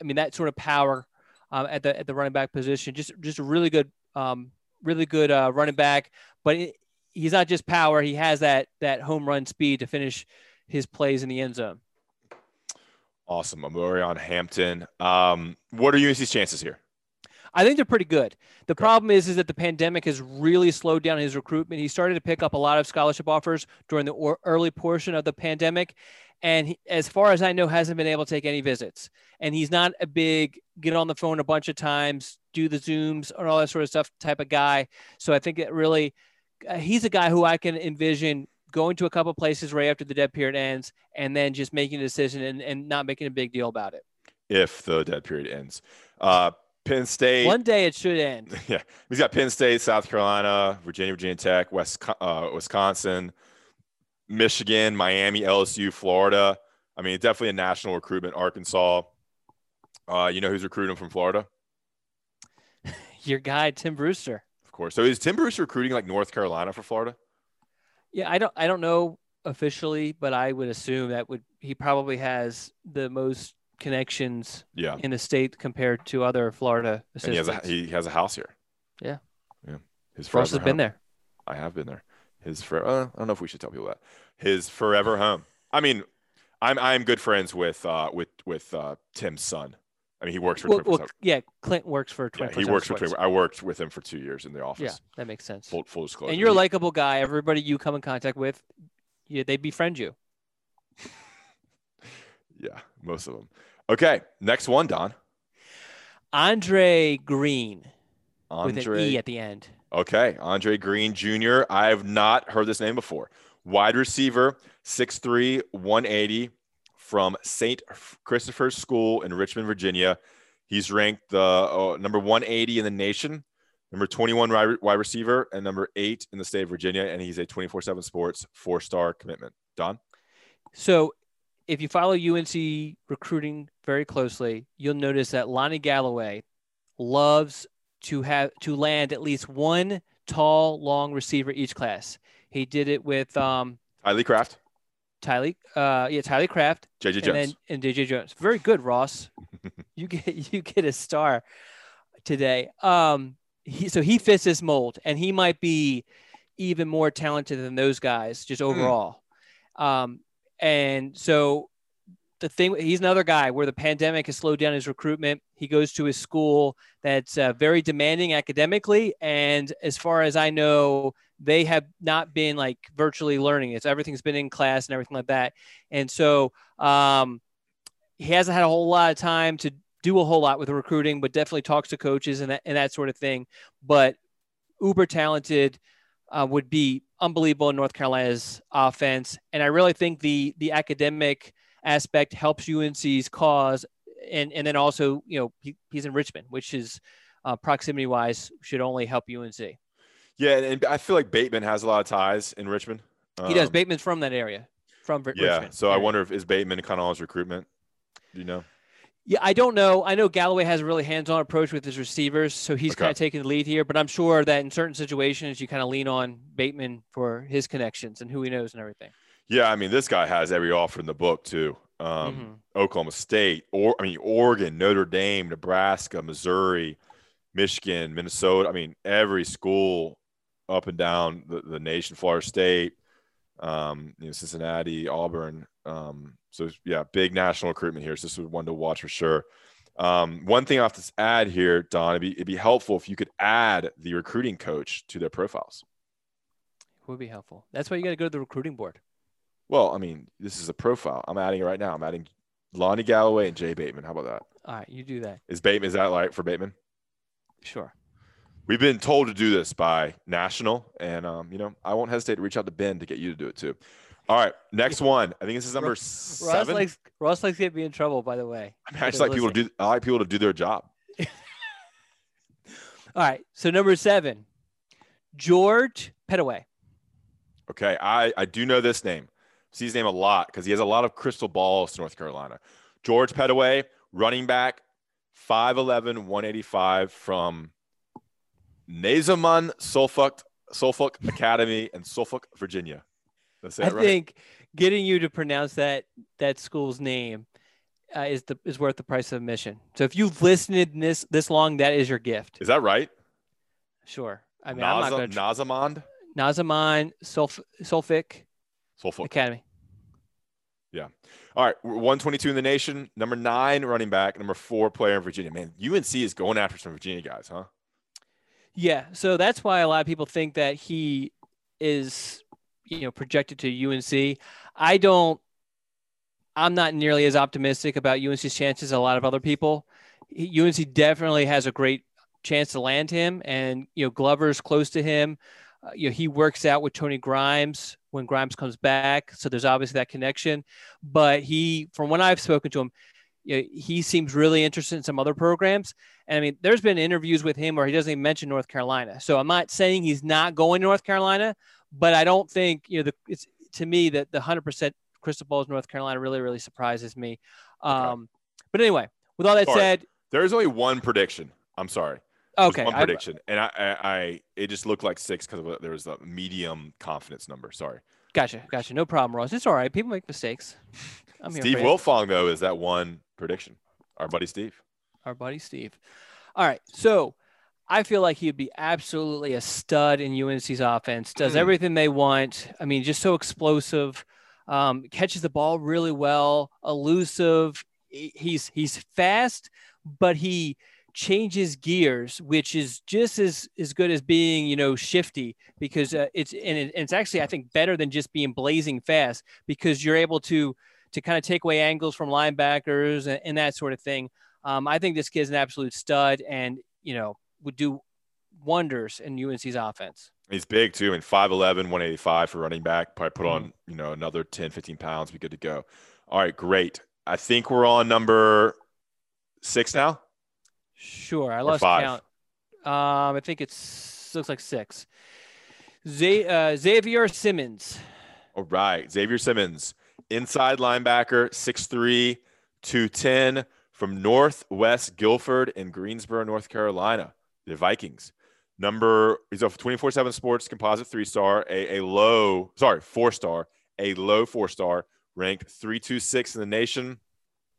I mean that sort of power um, at the at the running back position. Just just a really good, um, really good uh, running back. But it, he's not just power; he has that that home run speed to finish his plays in the end zone. Awesome. Omarion Hampton. Um, what are UNC's chances here? I think they're pretty good. The problem is, is that the pandemic has really slowed down his recruitment. He started to pick up a lot of scholarship offers during the or- early portion of the pandemic, and he, as far as I know, hasn't been able to take any visits. And he's not a big get on the phone a bunch of times, do the zooms and all that sort of stuff type of guy. So I think it really, uh, he's a guy who I can envision going to a couple places right after the dead period ends, and then just making a decision and, and not making a big deal about it. If the dead period ends. Uh, Penn State. One day it should end. Yeah, he's got Penn State, South Carolina, Virginia, Virginia Tech, West, uh, Wisconsin, Michigan, Miami, LSU, Florida. I mean, definitely a national recruitment. Arkansas. Uh, you know who's recruiting from Florida, Your guy Tim Brewster. of course. So is Tim Brewster recruiting like North Carolina for Florida? Yeah, I don't I don't know officially, but I would assume that would he probably has the most connections Yeah, in the state compared to other Florida and he has a he has a house here. Yeah. yeah. His Ross has forever been there. I have been there. His for uh, I don't know if we should tell people that his forever home. I mean, I'm I'm good friends with uh with with uh Tim's son. I mean, he works for Well, well, yeah, Clint works for Yeah, he works for. 24 I worked with him for two years in the office. Yeah, that makes sense. Full, full disclosure. And you're a likable guy. Everybody you come in contact with, yeah, they befriend you. yeah, most of them. Okay, next one, Don. Andre Green with an Andre. E at the end. Okay, Andre Green Jr. I have not heard this name before. Wide receiver, 6'3, 180 from St. Christopher's School in Richmond, Virginia. He's ranked the uh, number 180 in the nation, number 21 wide wide receiver, and number eight in the state of Virginia. And he's a 24 7 sports four star commitment. Don? So if you follow UNC recruiting very closely, you'll notice that Lonnie Galloway loves to have to land at least one tall, long receiver each class. He did it with um Tylee Craft, Tylee, uh, yeah, Tylee Craft, JJ and Jones. then and DJ Jones. Very good, Ross. you get you get a star today. Um, he, so he fits this mold, and he might be even more talented than those guys just overall. Um, and so the thing, he's another guy where the pandemic has slowed down his recruitment. He goes to his school that's uh, very demanding academically, and as far as I know, they have not been like virtually learning. It's everything's been in class and everything like that. And so um, he hasn't had a whole lot of time to do a whole lot with recruiting, but definitely talks to coaches and that, and that sort of thing. But uber talented uh, would be unbelievable in North Carolina's offense. And I really think the the academic aspect helps UNC's cause. And, and then also, you know, he, he's in Richmond, which is uh, proximity wise should only help UNC. Yeah, and, I feel like Bateman has a lot of ties in Richmond. he does. Um, Bateman's from that area, from Yeah, Richmond. so I wonder if is Bateman kind of on his recruitment. Do you know? Yeah, I don't know. I know Galloway has a really hands-on approach with his receivers, so he's Okay. kind of taking the lead here. But I'm sure that in certain situations, you kind of lean on Bateman for his connections and who he knows and everything. Yeah, I mean, this guy has every offer in the book too. um, Mhm. Oklahoma State, or I mean Oregon, Notre Dame, Nebraska, Missouri, Michigan, Minnesota. I mean every school up and down the, the nation, Florida State, um, you know Cincinnati, Auburn. Um, so yeah, big national recruitment here. So this was one to watch for sure. Um, one thing I have to add here, Don, it'd be, it'd be helpful if you could add the recruiting coach to their profiles. Would be helpful. That's why you got to go to the recruiting board. Well, I mean, this is a profile. I'm adding it right now. I'm adding Lonnie Galloway and Jay Bateman. How about that? All right, you do that. Is Bateman is that right for Bateman? Sure. We've been told to do this by National, and um, you know, I won't hesitate to reach out to Ben to get you to do it too. All right, next one. I think this is number Ross seven. likes Ross likes to get me in trouble. By the way. I, mean, I just like people to do. I like people to do their job. All right. So number seven, George Pettaway. Okay, I I do know this name. See his name a lot because he has a lot of crystal balls to North Carolina. George Pettaway, running back, 5'11", 185 from Nazamun Suffolk Suffolk Academy in Suffolk, Virginia. That's it, I right? think getting you to pronounce that that school's name uh, is the is worth the price of admission. So if you've listened this this long, that is your gift. Is that right? Sure. I mean, I'm not Naza- going. Nazamond? Sulf- Sulfic Suffolk. Academy. Yeah. All right, we're 122 in the nation. Number nine running back. Number four player in Virginia. Man, UNC is going after some Virginia guys, huh? Yeah, so that's why a lot of people think that he is, you know, projected to UNC. I don't. I'm not nearly as optimistic about UNC's chances as a lot of other people. UNC definitely has a great chance to land him, and you know Glover's close to him. Uh, you know he works out with Tony Grimes when Grimes comes back, so there's obviously that connection. But he, from when I've spoken to him, you know, he seems really interested in some other programs. And I mean, there's been interviews with him where he doesn't even mention North Carolina. So I'm not saying he's not going to North Carolina, but I don't think you know the it's to me that the hundred percent crystal balls North Carolina really really surprises me. Um, But anyway, with all that Sorry. said, There is only one prediction. I'm sorry. Okay, one I- prediction, and I, I, I, it just looked like six because there was a medium confidence number. Sorry. gotcha, gotcha, no problem, Ross. It's all right. People make mistakes. I'm here Steve. Wiltfong though is that one prediction. Our buddy Steve. our buddy Steve. All right. So I feel like he'd be absolutely a stud in UNC's offense, does Hmm. everything they want. I mean, just so explosive, um, catches the ball really well, elusive. He's he's fast, but he changes gears, which is just as as good as being you know shifty because uh, it's and it, it's actually I think better than just being blazing fast because you're able to to kind of take away angles from linebackers and, and that sort of thing. Um, I think this kid's an absolute stud and, you know, would do wonders in UNC's offense. He's big too. I mean, 5'11, 185 for running back. Probably put on, Mm-hmm. you know, another 10, 15 pounds, be good to go. All right, great. I think we're on number six now. Sure. I lost count. Um, I think it's looks like six. Z- uh, Xavier Simmons. All right. Xavier Simmons, inside linebacker, 6'3, 210 from Northwest Guilford in Greensboro, North Carolina. The Vikings. Number, he's a 24 7 sports composite three star, a, a low, sorry, four star, a low four star, ranked 326 in the nation.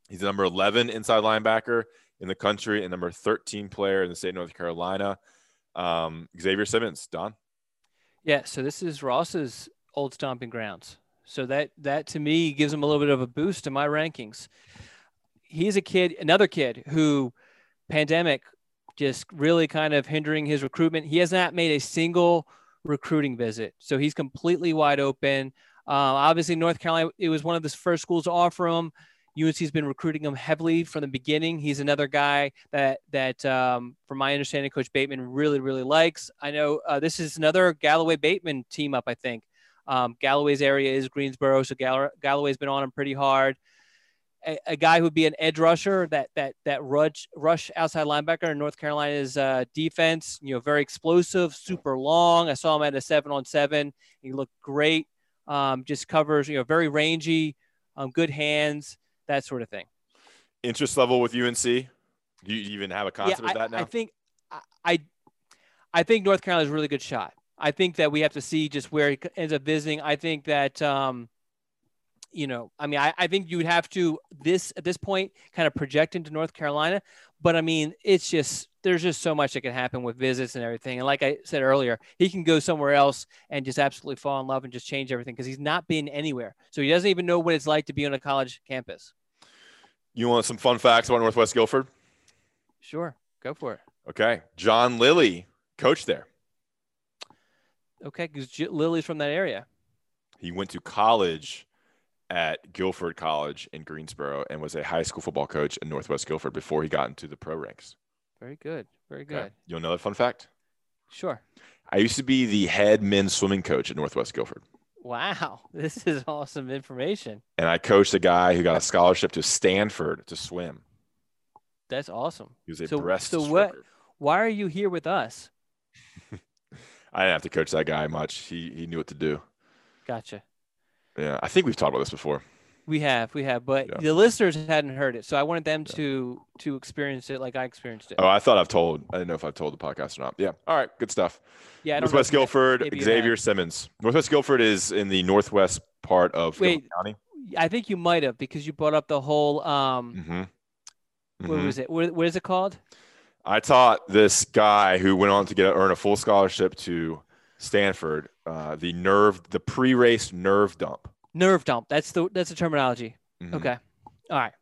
He's the number 11 inside linebacker in the country and number 13 player in the state of North Carolina. Um, Xavier Simmons, Don. Yeah. So this is Ross's old stomping grounds. So that that to me gives him a little bit of a boost in my rankings. He's a kid, another kid who pandemic just really kind of hindering his recruitment. He has not made a single recruiting visit, so he's completely wide open. Uh, obviously, North Carolina it was one of the first schools to offer him. UNC's been recruiting him heavily from the beginning. He's another guy that that, um, from my understanding, Coach Bateman really really likes. I know uh, this is another Galloway Bateman team up. I think um, Galloway's area is Greensboro, so Gall- Galloway's been on him pretty hard. A, a guy who'd be an edge rusher, that that that rush rush outside linebacker in North Carolina's uh, defense. You know, very explosive, super long. I saw him at a seven on seven. He looked great. Um, just covers, you know, very rangy, um, good hands, that sort of thing. Interest level with UNC? Do you even have a concept I, of that now? I think I, I I think North Carolina's a really good shot. I think that we have to see just where he ends up visiting. I think that um, you know, I mean, I, I think you would have to this at this point kind of project into North Carolina. But I mean, it's just there's just so much that can happen with visits and everything. And like I said earlier, he can go somewhere else and just absolutely fall in love and just change everything because he's not been anywhere. So he doesn't even know what it's like to be on a college campus. You want some fun facts about Northwest Guilford? Sure, go for it. Okay. John Lilly coached there. Okay, because Lilly's from that area. He went to college at Guilford College in Greensboro and was a high school football coach in Northwest Guilford before he got into the pro ranks. Very good. Very good. Okay. You know another fun fact? Sure. I used to be the head men's swimming coach at Northwest Guilford. Wow, this is awesome information. And I coached a guy who got a scholarship to Stanford to swim. That's awesome. He was a so, breast. So what? Why are you here with us? I didn't have to coach that guy much. He he knew what to do. Gotcha. Yeah, I think we've talked about this before. We have, we have, but yeah. the listeners hadn't heard it, so I wanted them yeah. to to experience it like I experienced it. Oh, I thought I've told. I didn't know if I've told the podcast or not. Yeah. All right. Good stuff. Yeah. Northwest Guilford, Xavier Simmons. Northwest Guilford is in the northwest part of Wait, County. I think you might have because you brought up the whole. um mm-hmm. Mm-hmm. What was it? What, what is it called? I taught this guy who went on to get a, earn a full scholarship to Stanford uh, the nerve, the pre-race nerve dump. Nerve dump. That's the that's the terminology. Mm-hmm. Okay. All right.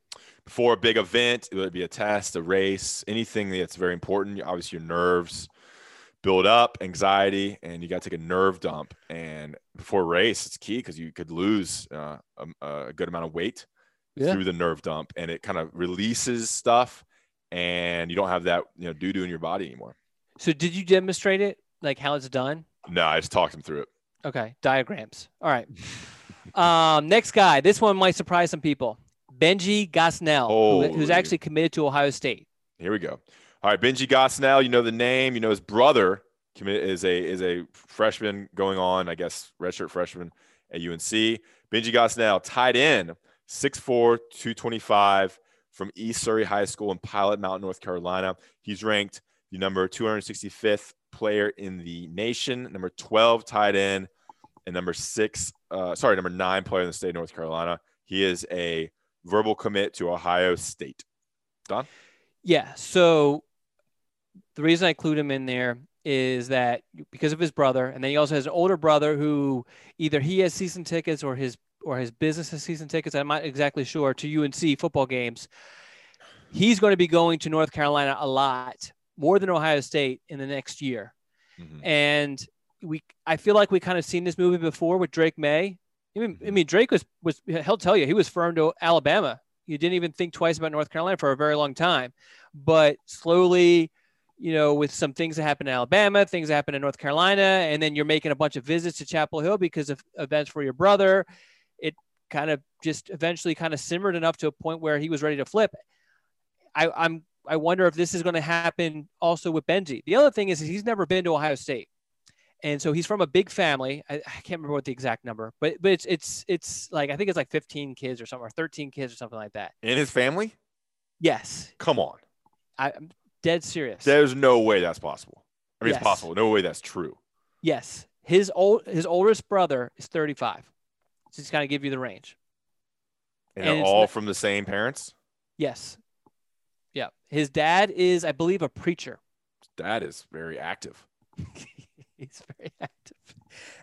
Before a big event, it would be a test, a race, anything that's very important. Obviously, your nerves build up, anxiety, and you got to take a nerve dump. And before a race, it's key because you could lose uh, a, a, good amount of weight yeah. through the nerve dump, and it kind of releases stuff, and you don't have that you know doo doo in your body anymore. So, did you demonstrate it, like how it's done? No, I just talked him through it. Okay, diagrams. All right. um, next guy. This one might surprise some people. Benji Gosnell, who, who's actually committed to Ohio State. Here we go. All right, Benji Gosnell. You know the name. You know his brother is a is a freshman going on, I guess, redshirt freshman at UNC. Benji Gosnell, tight end, 6'4", 225 from East Surry High School in Pilot Mountain, North Carolina. He's ranked the number 265th player in the nation, number 12 tight end, and number six, uh, sorry, number nine player in the state of North Carolina. He is a verbal commit to Ohio State. Don? Yeah. So the reason I include him in there is that because of his brother, and then he also has an older brother who either he has season tickets or his or his business has season tickets. I'm not exactly sure to UNC football games. He's going to be going to North Carolina a lot more than Ohio State in the next year. Mm-hmm. And we, I feel like we kind of seen this movie before with Drake Maye. I mean, I mm-hmm. mean, Drake was was he'll tell you he was firm to Alabama. You didn't even think twice about North Carolina for a very long time, but slowly, you know, with some things that happen in Alabama, things that happen in North Carolina, and then you're making a bunch of visits to Chapel Hill because of events for your brother. It kind of just eventually kind of simmered enough to a point where he was ready to flip. I, I'm I wonder if this is going to happen also with Benji. The other thing is he's never been to Ohio State. And so he's from a big family. I, I, can't remember what the exact number, but but it's it's it's like I think it's like 15 kids or something, or 13 kids or something like that. In his family? Yes. Come on. I, am dead serious. There's no way that's possible. I mean, yes. it's possible. No way that's true. Yes. His old his oldest brother is 35. So just kind of give you the range. And, and they're all from the same parents? Yes. Yeah. His dad is, I believe, a preacher. His dad is very active. He's very active.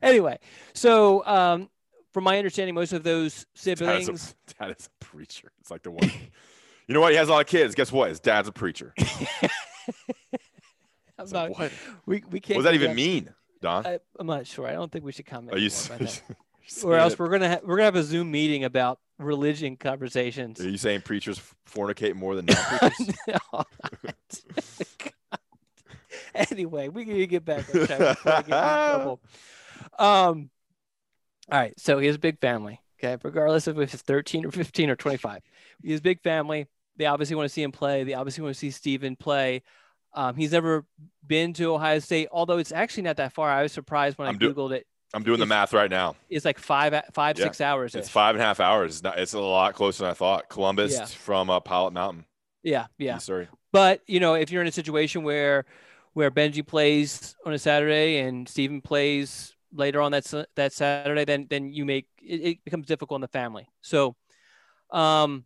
Anyway, so um, from my understanding, most of those siblings. Dad is a, dad is a preacher. It's like the one. you know what? He has a lot of kids. Guess what? His dad's a preacher. I'm not, what? We, we can't. What does that even that. mean, Don? I, am not sure. I don't think we should comment. Are you? or else we're gonna ha- we're gonna have a Zoom meeting about religion conversations. Are you saying preachers fornicate more than non-preachers? no, anyway, we can get back on track. Get um, all right. So he has a big family. Okay, regardless of if it's 13 or 15 or 25, he has a big family. They obviously want to see him play. They obviously want to see Steven play. Um, he's never been to Ohio State, although it's actually not that far. I was surprised when I'm I googled do- it. I'm doing the math right now. It's like five, five, yeah. six hours. It's five and a half hours. It's, not, it's a lot closer than I thought. Columbus yeah. from uh, Pilot Mountain. Yeah, yeah. Sorry, but you know, if you're in a situation where where Benji plays on a Saturday and Steven plays later on that that Saturday, then then you make it, it becomes difficult in the family. So, um,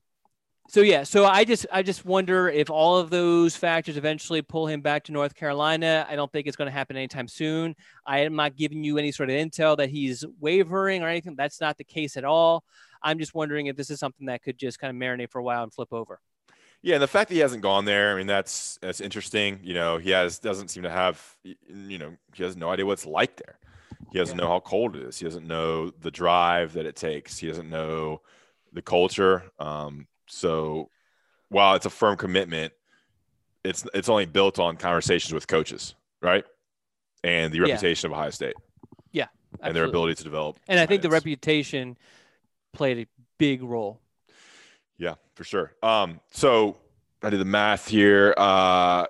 so yeah, so I just I just wonder if all of those factors eventually pull him back to North Carolina. I don't think it's going to happen anytime soon. I am not giving you any sort of intel that he's wavering or anything. That's not the case at all. I'm just wondering if this is something that could just kind of marinate for a while and flip over. Yeah, and the fact that he hasn't gone there, I mean, that's that's interesting. You know, he has doesn't seem to have, you know, he has no idea what it's like there. He doesn't yeah. know how cold it is. He doesn't know the drive that it takes. He doesn't know the culture. Um, so while it's a firm commitment, it's it's only built on conversations with coaches, right? And the reputation yeah. of Ohio State. Yeah. Absolutely. And their ability to develop. And I think the reputation played a big role. Yeah, for sure. Um, so I did the math here. Uh,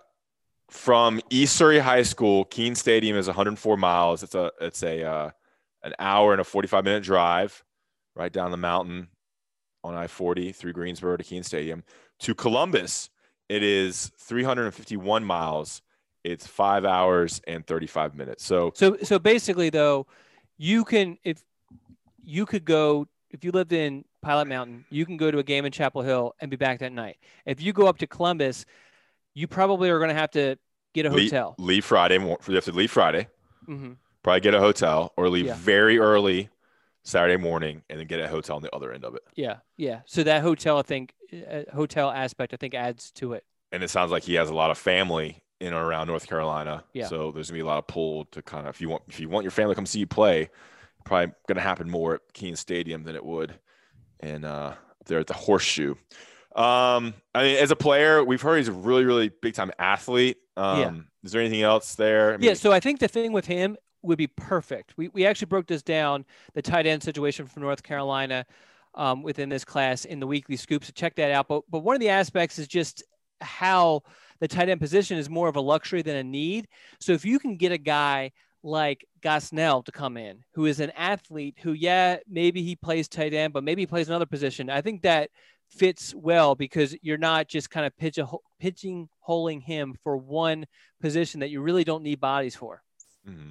from East Surry High School, Kenan Stadium is 104 miles. It's a it's a uh, an hour and a 45 minute drive right down the mountain on I 40 through Greensboro to Kenan Stadium. To Columbus, it is 351 miles. It's five hours and 35 minutes. So, so, so basically, though, you can, if you could go, if you lived in Pilot Mountain, you can go to a game in Chapel Hill and be back that night. If you go up to Columbus, you probably are going to have to get a hotel. Leave, leave Friday. You have to leave Friday. Mm-hmm. Probably get a hotel or leave yeah. very early Saturday morning and then get a hotel on the other end of it. Yeah, yeah. So that hotel, I think, uh, hotel aspect, I think, adds to it. And it sounds like he has a lot of family in or around North Carolina. Yeah. So there's gonna be a lot of pull to kind of if you want if you want your family to come see you play, probably gonna happen more at Kenan Stadium than it would in uh there at the Horseshoe. Um, I mean, as a player, we've heard he's a really, really big time athlete. Um, yeah. Is there anything else there? I mean, yeah. So I think the thing with him would be perfect. We, we actually broke this down, the tight end situation from North Carolina um, within this class in the weekly scoops. So check that out. But, but one of the aspects is just how the tight end position is more of a luxury than a need. So if you can get a guy like Gosnell to come in, who is an athlete who, yeah, maybe he plays tight end, but maybe he plays another position. I think that fits well because you're not just kind of pitch a, pitching holing him for one position that you really don't need bodies for. Mm-hmm.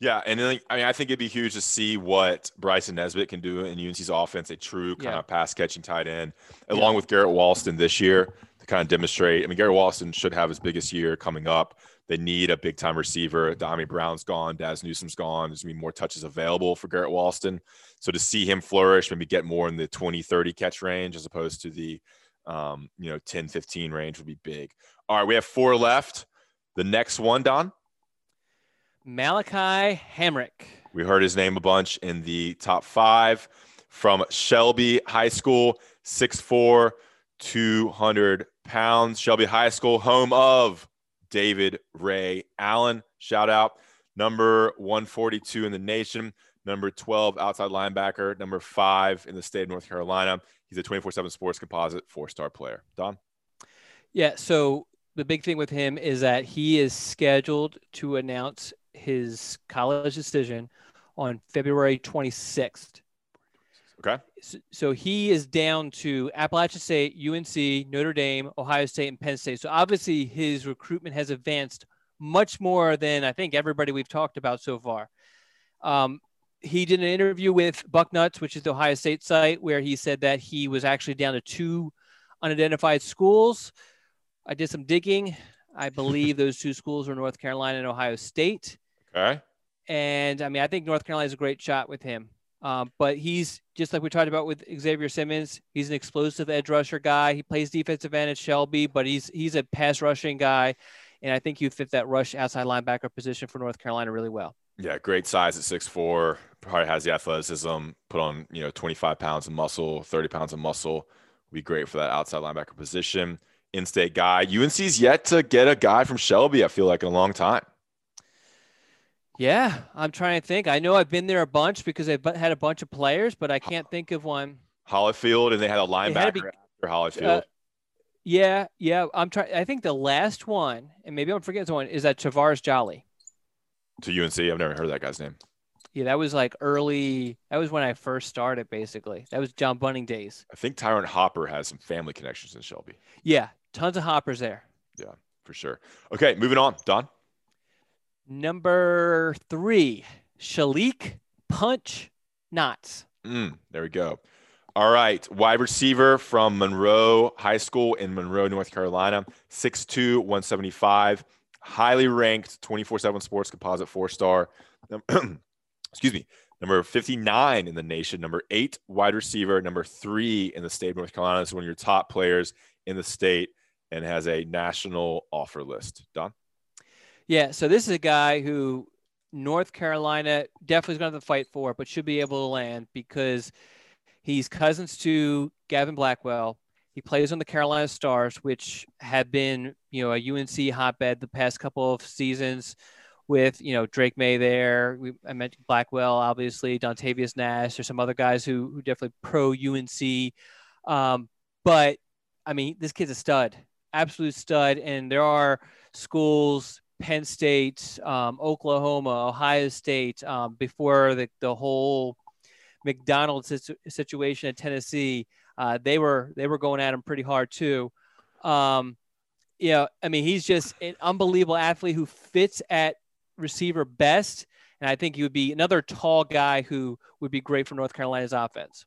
Yeah, and then, I mean, I think it'd be huge to see what Bryson Nesbitt can do in UNC's offense, a true kind yeah. of pass catching tight end, along yeah. with Garrett Walston this year to kind of demonstrate. I mean, Garrett Walston should have his biggest year coming up. They need a big time receiver. Dyami Brown's gone, Dazz Newsome's gone. There's gonna be more touches available for Garrett Walston. So to see him flourish, maybe get more in the 20, 30 catch range as opposed to the um, you know 10, 15 range would be big. All right, we have four left. The next one, Don. Malachi Hamrick. We heard his name a bunch in the top five from Shelby High School, 6'4, 200 pounds. Shelby High School, home of David Ray Allen. Shout out. Number 142 in the nation, number 12 outside linebacker, number five in the state of North Carolina. He's a 24 7 sports composite four star player. Don? Yeah. So the big thing with him is that he is scheduled to announce his college decision on February 26th. Okay. So, he is down to Appalachian State, UNC, Notre Dame, Ohio State, and Penn State. So obviously his recruitment has advanced much more than I think everybody we've talked about so far. Um, he did an interview with Bucknuts, which is the Ohio State site, where he said that he was actually down to two unidentified schools. I did some digging. I believe those two schools were North Carolina and Ohio State. Okay. And I mean, I think North Carolina is a great shot with him. Um, but he's just like we talked about with Xavier Simmons. He's an explosive edge rusher guy. He plays defensive end at Shelby, but he's he's a pass rushing guy, and I think you fit that rush outside linebacker position for North Carolina really well. Yeah, great size at six four. Probably has the athleticism. Put on you know twenty five pounds of muscle, thirty pounds of muscle. Would be great for that outside linebacker position. In-state guy. UNC's yet to get a guy from Shelby. I feel like in a long time. Yeah, I'm trying to think. I know I've been there a bunch because they've had a bunch of players, but I can't think of one. Holyfield, and they had a linebacker had be, after Holyfield. Uh, yeah, yeah. I'm trying. I think the last one, and maybe I'm forgetting one, is that Tavares Jolly. To UNC, I've never heard that guy's name. Yeah, that was like early. That was when I first started, basically. That was John Bunting days. I think Tyron Hopper has some family connections in Shelby. Yeah, tons of hoppers there. Yeah, for sure. Okay, moving on. Don. Number three, Shalik Punch Knots. Mm, there we go. All right. Wide receiver from Monroe High School in Monroe, North Carolina, 6'2, 175. Highly ranked 24 7 sports composite four star. Excuse me. Number 59 in the nation, number eight wide receiver, number three in the state of North Carolina. Is one of your top players in the state and has a national offer list. Don? Yeah. So this is a guy who North Carolina definitely is going to have to fight for, but should be able to land because he's cousins to Gavin Blackwell. He plays on the Carolina Stars, which have been, you know, a UNC hotbed the past couple of seasons with, you know, Drake Maye there. We, I mentioned Blackwell, obviously, Dontavius Nash. There's some other guys who, who definitely pro UNC. Um, but I mean, this kid's a stud, absolute stud. And there are schools Penn State, um, Oklahoma, Ohio State, um, before the, the whole McDonald's situation at Tennessee, uh, they were they were going at him pretty hard too. Um, I mean, he's just an unbelievable athlete who fits at receiver best, and I think he would be another tall guy who would be great for North Carolina's offense.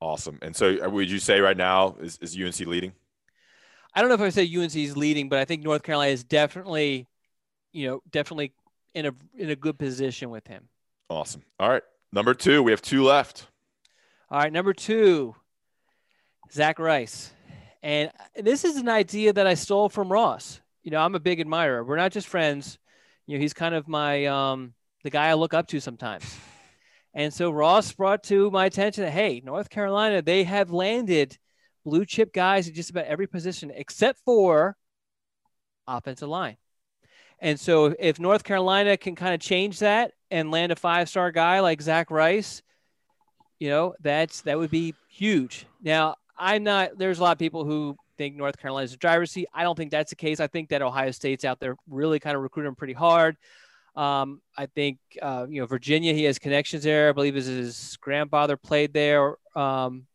Awesome. And so, uh, would you say right now is, is UNC leading? I don't know if I say UNC is leading, but I think North Carolina is definitely, you know, definitely in a in a good position with him. Awesome. All right, number two, we have two left. All right, number two, Zach Rice, and this is an idea that I stole from Ross. You know, I'm a big admirer. We're not just friends. You know, he's kind of my um, the guy I look up to sometimes. And so Ross brought to my attention that hey, North Carolina, they have landed blue chip guys at just about every position except for offensive line. And so if North Carolina can kind of change that and land a five star guy like Zach Rice, you know, that's that would be huge. Now, I'm not there's a lot of people who think North Carolina's a driver's seat. I don't think that's the case. I think that Ohio State's out there really kind of recruiting pretty hard. Um, I think uh, you know Virginia. He has connections there. I believe his, his grandfather played there. Um,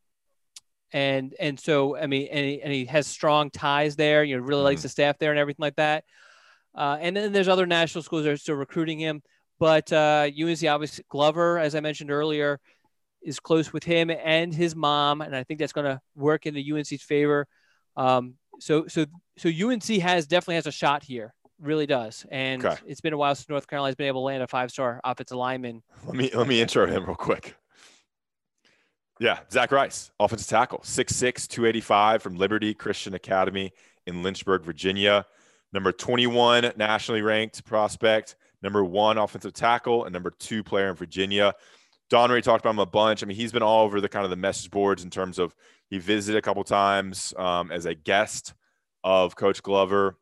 and and so I mean, and he, and he has strong ties there. You know, really likes mm-hmm. the staff there and everything like that. Uh, and then there's other national schools that are still recruiting him. But uh, UNC, obviously, Glover, as I mentioned earlier, is close with him and his mom, and I think that's going to work in the UNC's favor. Um, so so so UNC has definitely has a shot here, really does. And okay. it's been a while since North Carolina's been able to land a five star offensive lineman. Let me let me intro him real quick. Yeah, Zach Rice, offensive tackle, 6'6, 285 from Liberty Christian Academy in Lynchburg, Virginia. Number 21 nationally ranked prospect, number one offensive tackle, and number two player in Virginia. Don Ray talked about him a bunch. I mean, he's been all over the kind of the message boards in terms of he visited a couple times um, as a guest of Coach Glover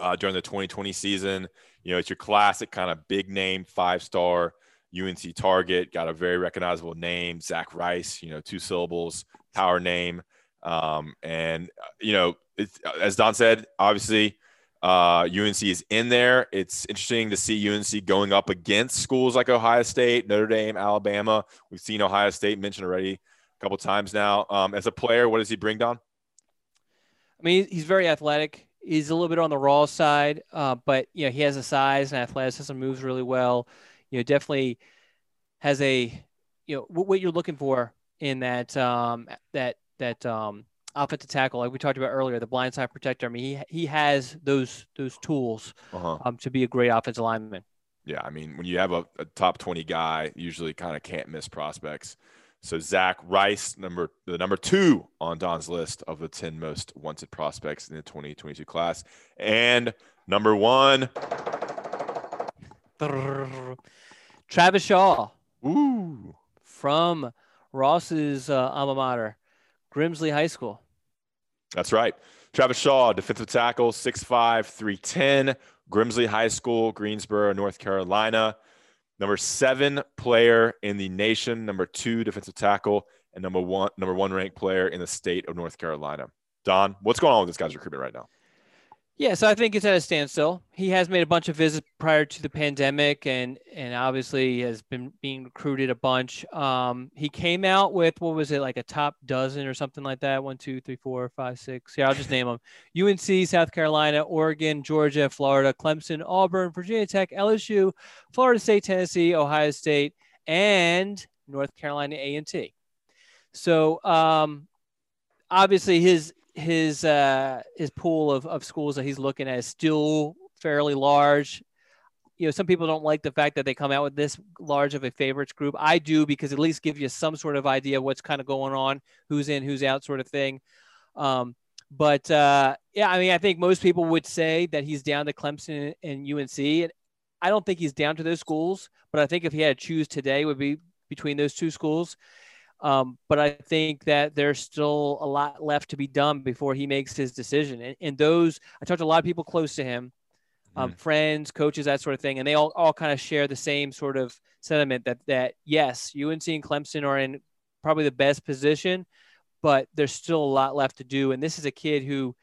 uh, during the 2020 season. You know, it's your classic kind of big name five star UNC target, got a very recognizable name, Zach Rice, you know, two syllables, power name. Um, and, uh, you know, as Don said, obviously, uh, UNC is in there. It's interesting to see UNC going up against schools like Ohio State, Notre Dame, Alabama. We've seen Ohio State mentioned already a couple times now. Um, as a player, what does he bring, Don? I mean, he's very athletic. He's a little bit on the raw side, uh, but you know he has a size and athleticism, moves really well you know, definitely has a, you know, what you're looking for in that, um, that, that, um, offensive tackle, like we talked about earlier, the blindside protector. I mean, he, he has those, those tools, uh-huh. um, to be a great offensive lineman. Yeah. I mean, when you have a, a top 20 guy, usually kind of can't miss prospects. So Zach Rice, number the number two on Don's list of the 10 most wanted prospects in the 2022 class. And number one, Travis Shaw. Ooh. From Ross's uh, alma mater, Grimsley High School. That's right. Travis Shaw, defensive tackle, 6'5, 310, Grimsley High School, Greensboro, North Carolina. Number seven player in the nation, number two defensive tackle, and number one number one ranked player in the state of North Carolina. Don, what's going on with this guy's recruitment right now? Yeah, so I think it's at a standstill. He has made a bunch of visits prior to the pandemic, and and obviously has been being recruited a bunch. Um, he came out with what was it like a top dozen or something like that? One, two, three, four, five, six. Yeah, I'll just name them: UNC, South Carolina, Oregon, Georgia, Florida, Clemson, Auburn, Virginia Tech, LSU, Florida State, Tennessee, Ohio State, and North Carolina A and T. So um, obviously his his uh, his pool of, of schools that he's looking at is still fairly large. You know, some people don't like the fact that they come out with this large of a favorites group. I do because at least give you some sort of idea of what's kind of going on, who's in, who's out, sort of thing. Um, but uh, yeah, I mean, I think most people would say that he's down to Clemson and UNC. And I don't think he's down to those schools, but I think if he had to choose today, would be between those two schools. Um, but I think that there's still a lot left to be done before he makes his decision. And, and those, I talked to a lot of people close to him, um, mm. friends, coaches, that sort of thing, and they all, all kind of share the same sort of sentiment that that yes, UNC and Clemson are in probably the best position, but there's still a lot left to do. And this is a kid who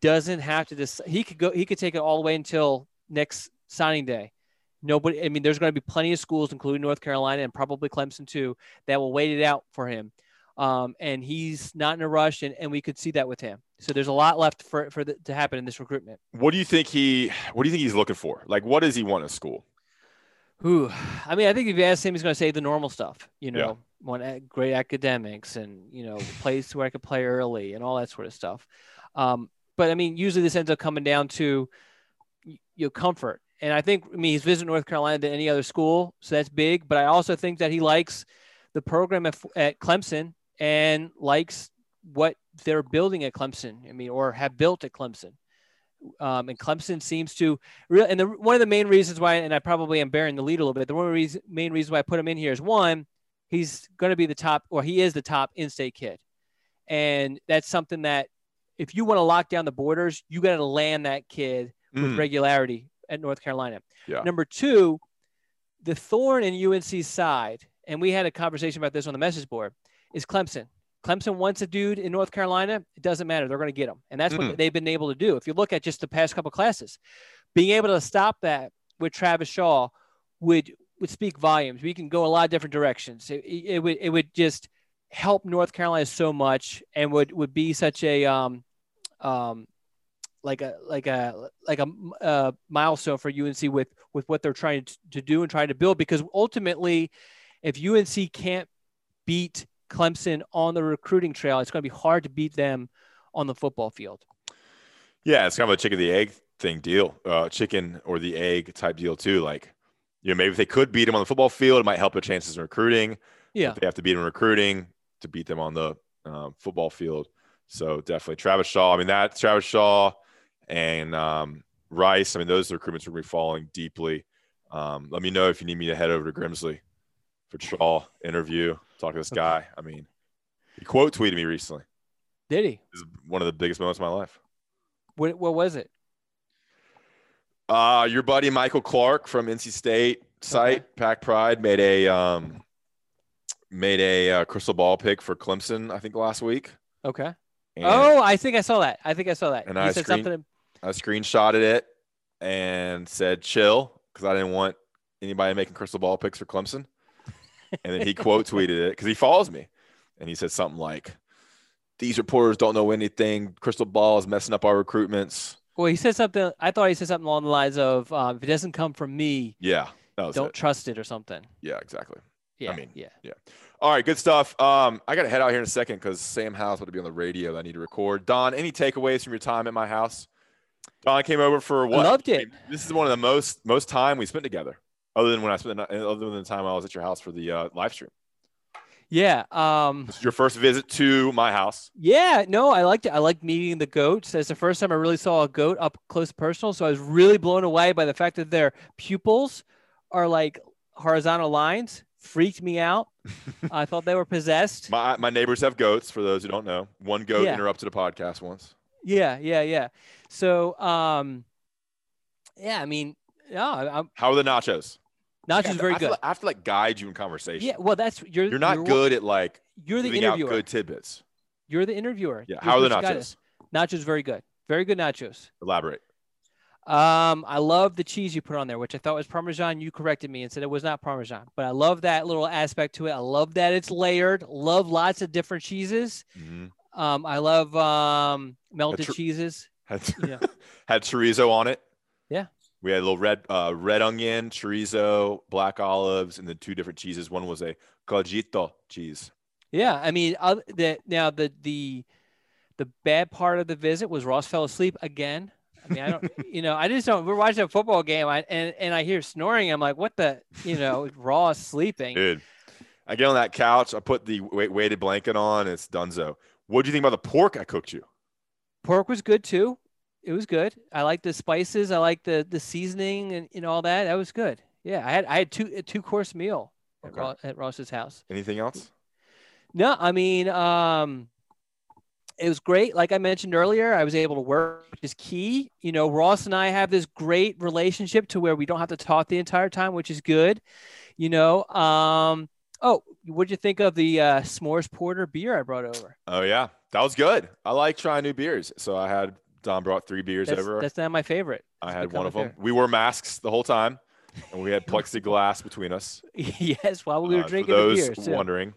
doesn't have to decide. He could go. He could take it all the way until next signing day nobody, I mean, there's going to be plenty of schools, including North Carolina and probably Clemson too, that will wait it out for him. Um, and he's not in a rush, and, and we could see that with him. So there's a lot left for for the, to happen in this recruitment. What do you think he? What do you think he's looking for? Like, what does he want in school? Who? I mean, I think if you ask him, he's going to say the normal stuff. You know, yeah. want great academics, and you know, place where I could play early, and all that sort of stuff. Um, but I mean, usually this ends up coming down to you know comfort and I think I mean he's visited North Carolina than any other school, so that's big. But I also think that he likes the program at, at Clemson and likes what they're building at Clemson. I mean, or have built at Clemson. Um, and Clemson seems to real. And the, one of the main reasons why, and I probably am bearing the lead a little bit. The one reason, main reason why I put him in here is one, he's going to be the top, or he is the top in-state kid, and that's something that if you want to lock down the borders, you got to land that kid with mm. regularity at North Carolina. Yeah. Number two, the thorn in UNC's side, and we had a conversation about this on the message board, is Clemson. Clemson wants a dude in North Carolina. It doesn't matter. They're going to get him. And that's mm. what they've been able to do. If you look at just the past couple classes, being able to stop that with Travis Shaw would would speak volumes. We can go a lot of different directions. It, it would it would just help North Carolina so much and would would be such a um, um, like a like a like a, a, milestone for UNC with with what they're trying to do and trying to build because ultimately if UNC can't beat Clemson on the recruiting trail it's going to be hard to beat them on the football field. Yeah, it's kind of a chicken the egg thing deal, uh, chicken or the egg type deal too. Like, you know, maybe if they could beat them on the football field, it might help their chances in recruiting. Yeah, if they have to beat them in recruiting to beat them on the um, football field. So definitely Travis Shaw. I mean, that Travis Shaw and um, Rice. I mean, those recruitments are going to be falling deeply. Um, let me know if you need me to head over to Grimsley for Shaw interview. Talk to this guy. I mean, he quote tweeted me recently. Did he? This is one of the biggest moments of my life. What, what was it? Uh, your buddy Michael Clark from NC State site, okay. Pack Pride, made a um, made a uh, crystal ball pick for Clemson. I think last week. Okay. And, oh, I think I saw that. I think I saw that. And he I said screen, something. I screenshotted it and said chill because I didn't want anybody making crystal ball picks for Clemson. And then he quote tweeted it because he follows me, and he said something like, "These reporters don't know anything. Crystal ball is messing up our recruitments." Well, he said something. I thought he said something along the lines of, um, "If it doesn't come from me, yeah, don't it. trust it or something." Yeah, exactly. Yeah, I mean, yeah, yeah. All right, good stuff. Um, I got to head out here in a second because Sam Howell would be on the radio. I need to record. Don, any takeaways from your time at my house? Don came over for what? I loved it. I mean, this is one of the most most time we spent together, other than when I spent other than the time I was at your house for the uh, live stream. Yeah. Um, this is your first visit to my house. Yeah. No, I liked it. I liked meeting the goats. It's the first time I really saw a goat up close personal. So I was really blown away by the fact that their pupils are like horizontal lines. Freaked me out. I thought they were possessed. My my neighbors have goats. For those who don't know, one goat yeah. interrupted a podcast once. Yeah, yeah, yeah. So, um, yeah, I mean, yeah. I'm, How are the nachos? Nachos yeah, very I good. To, I have to like guide you in conversation. Yeah, well, that's you're. You're not you're, good at like. You're the interviewer. good tidbits. You're the interviewer. Yeah. You're How are the nachos? Nachos very good. Very good nachos. Elaborate. Um, I love the cheese you put on there, which I thought was Parmesan. You corrected me and said it was not Parmesan, but I love that little aspect to it. I love that it's layered. Love lots of different cheeses. Mm-hmm. Um, I love um, melted tr- cheeses. Had, Yeah. had chorizo on it. Yeah. We had a little red uh, red onion, chorizo, black olives, and then two different cheeses. One was a cotija cheese. Yeah, I mean, uh, the now the the the bad part of the visit was Ross fell asleep again. I mean, I don't, you know, I just don't. We're watching a football game, I, and and I hear snoring. I'm like, what the, you know, Ross sleeping. Dude, I get on that couch. I put the weighted blanket on. It's Dunzo. What do you think about the pork I cooked you? Pork was good too. It was good. I like the spices. I like the the seasoning and, and all that. That was good. Yeah, I had I had two a two course meal at, Okay. Ross, at Ross's house. Anything else? No, I mean, um, it was great. Like I mentioned earlier, I was able to work, which is key. You know, Ross and I have this great relationship to where we don't have to talk the entire time, which is good. You know, um, oh, what'd you think of the uh, s'mores porter beer I brought over? Oh yeah, that was good. I like trying new beers. So I had Don brought three beers That's, over. that's not my favorite. I had one of them. favorite. We wore masks the whole time, and we had plexiglass between us. yes, while we were uh, drinking the those beer. too. wondering.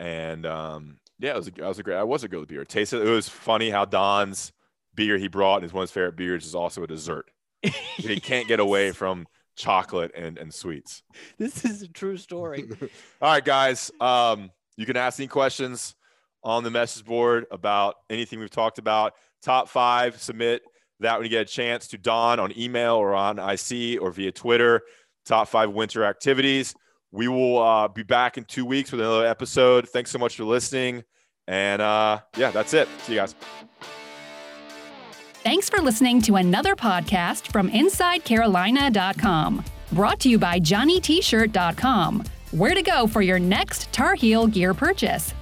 And um, yeah, it was a, that was a great. I was a good beer. Tasted. It was funny how Don's beer he brought is one of his favorite beers is also a dessert. he can't get away from chocolate and and sweets. This is a true story. All right, guys. Um, you can ask any questions on the message board about anything we've talked about. Top five, submit that when you get a chance to Don on email or on IC or via Twitter. Top five winter activities. We will uh, be back in two weeks with another episode. Thanks so much for listening. And uh, yeah, that's it. See you guys. Thanks for listening to another podcast from InsideCarolina.com. Brought to you by JohnnyT-shirt.com. Where to go for your next Tar Heel gear purchase.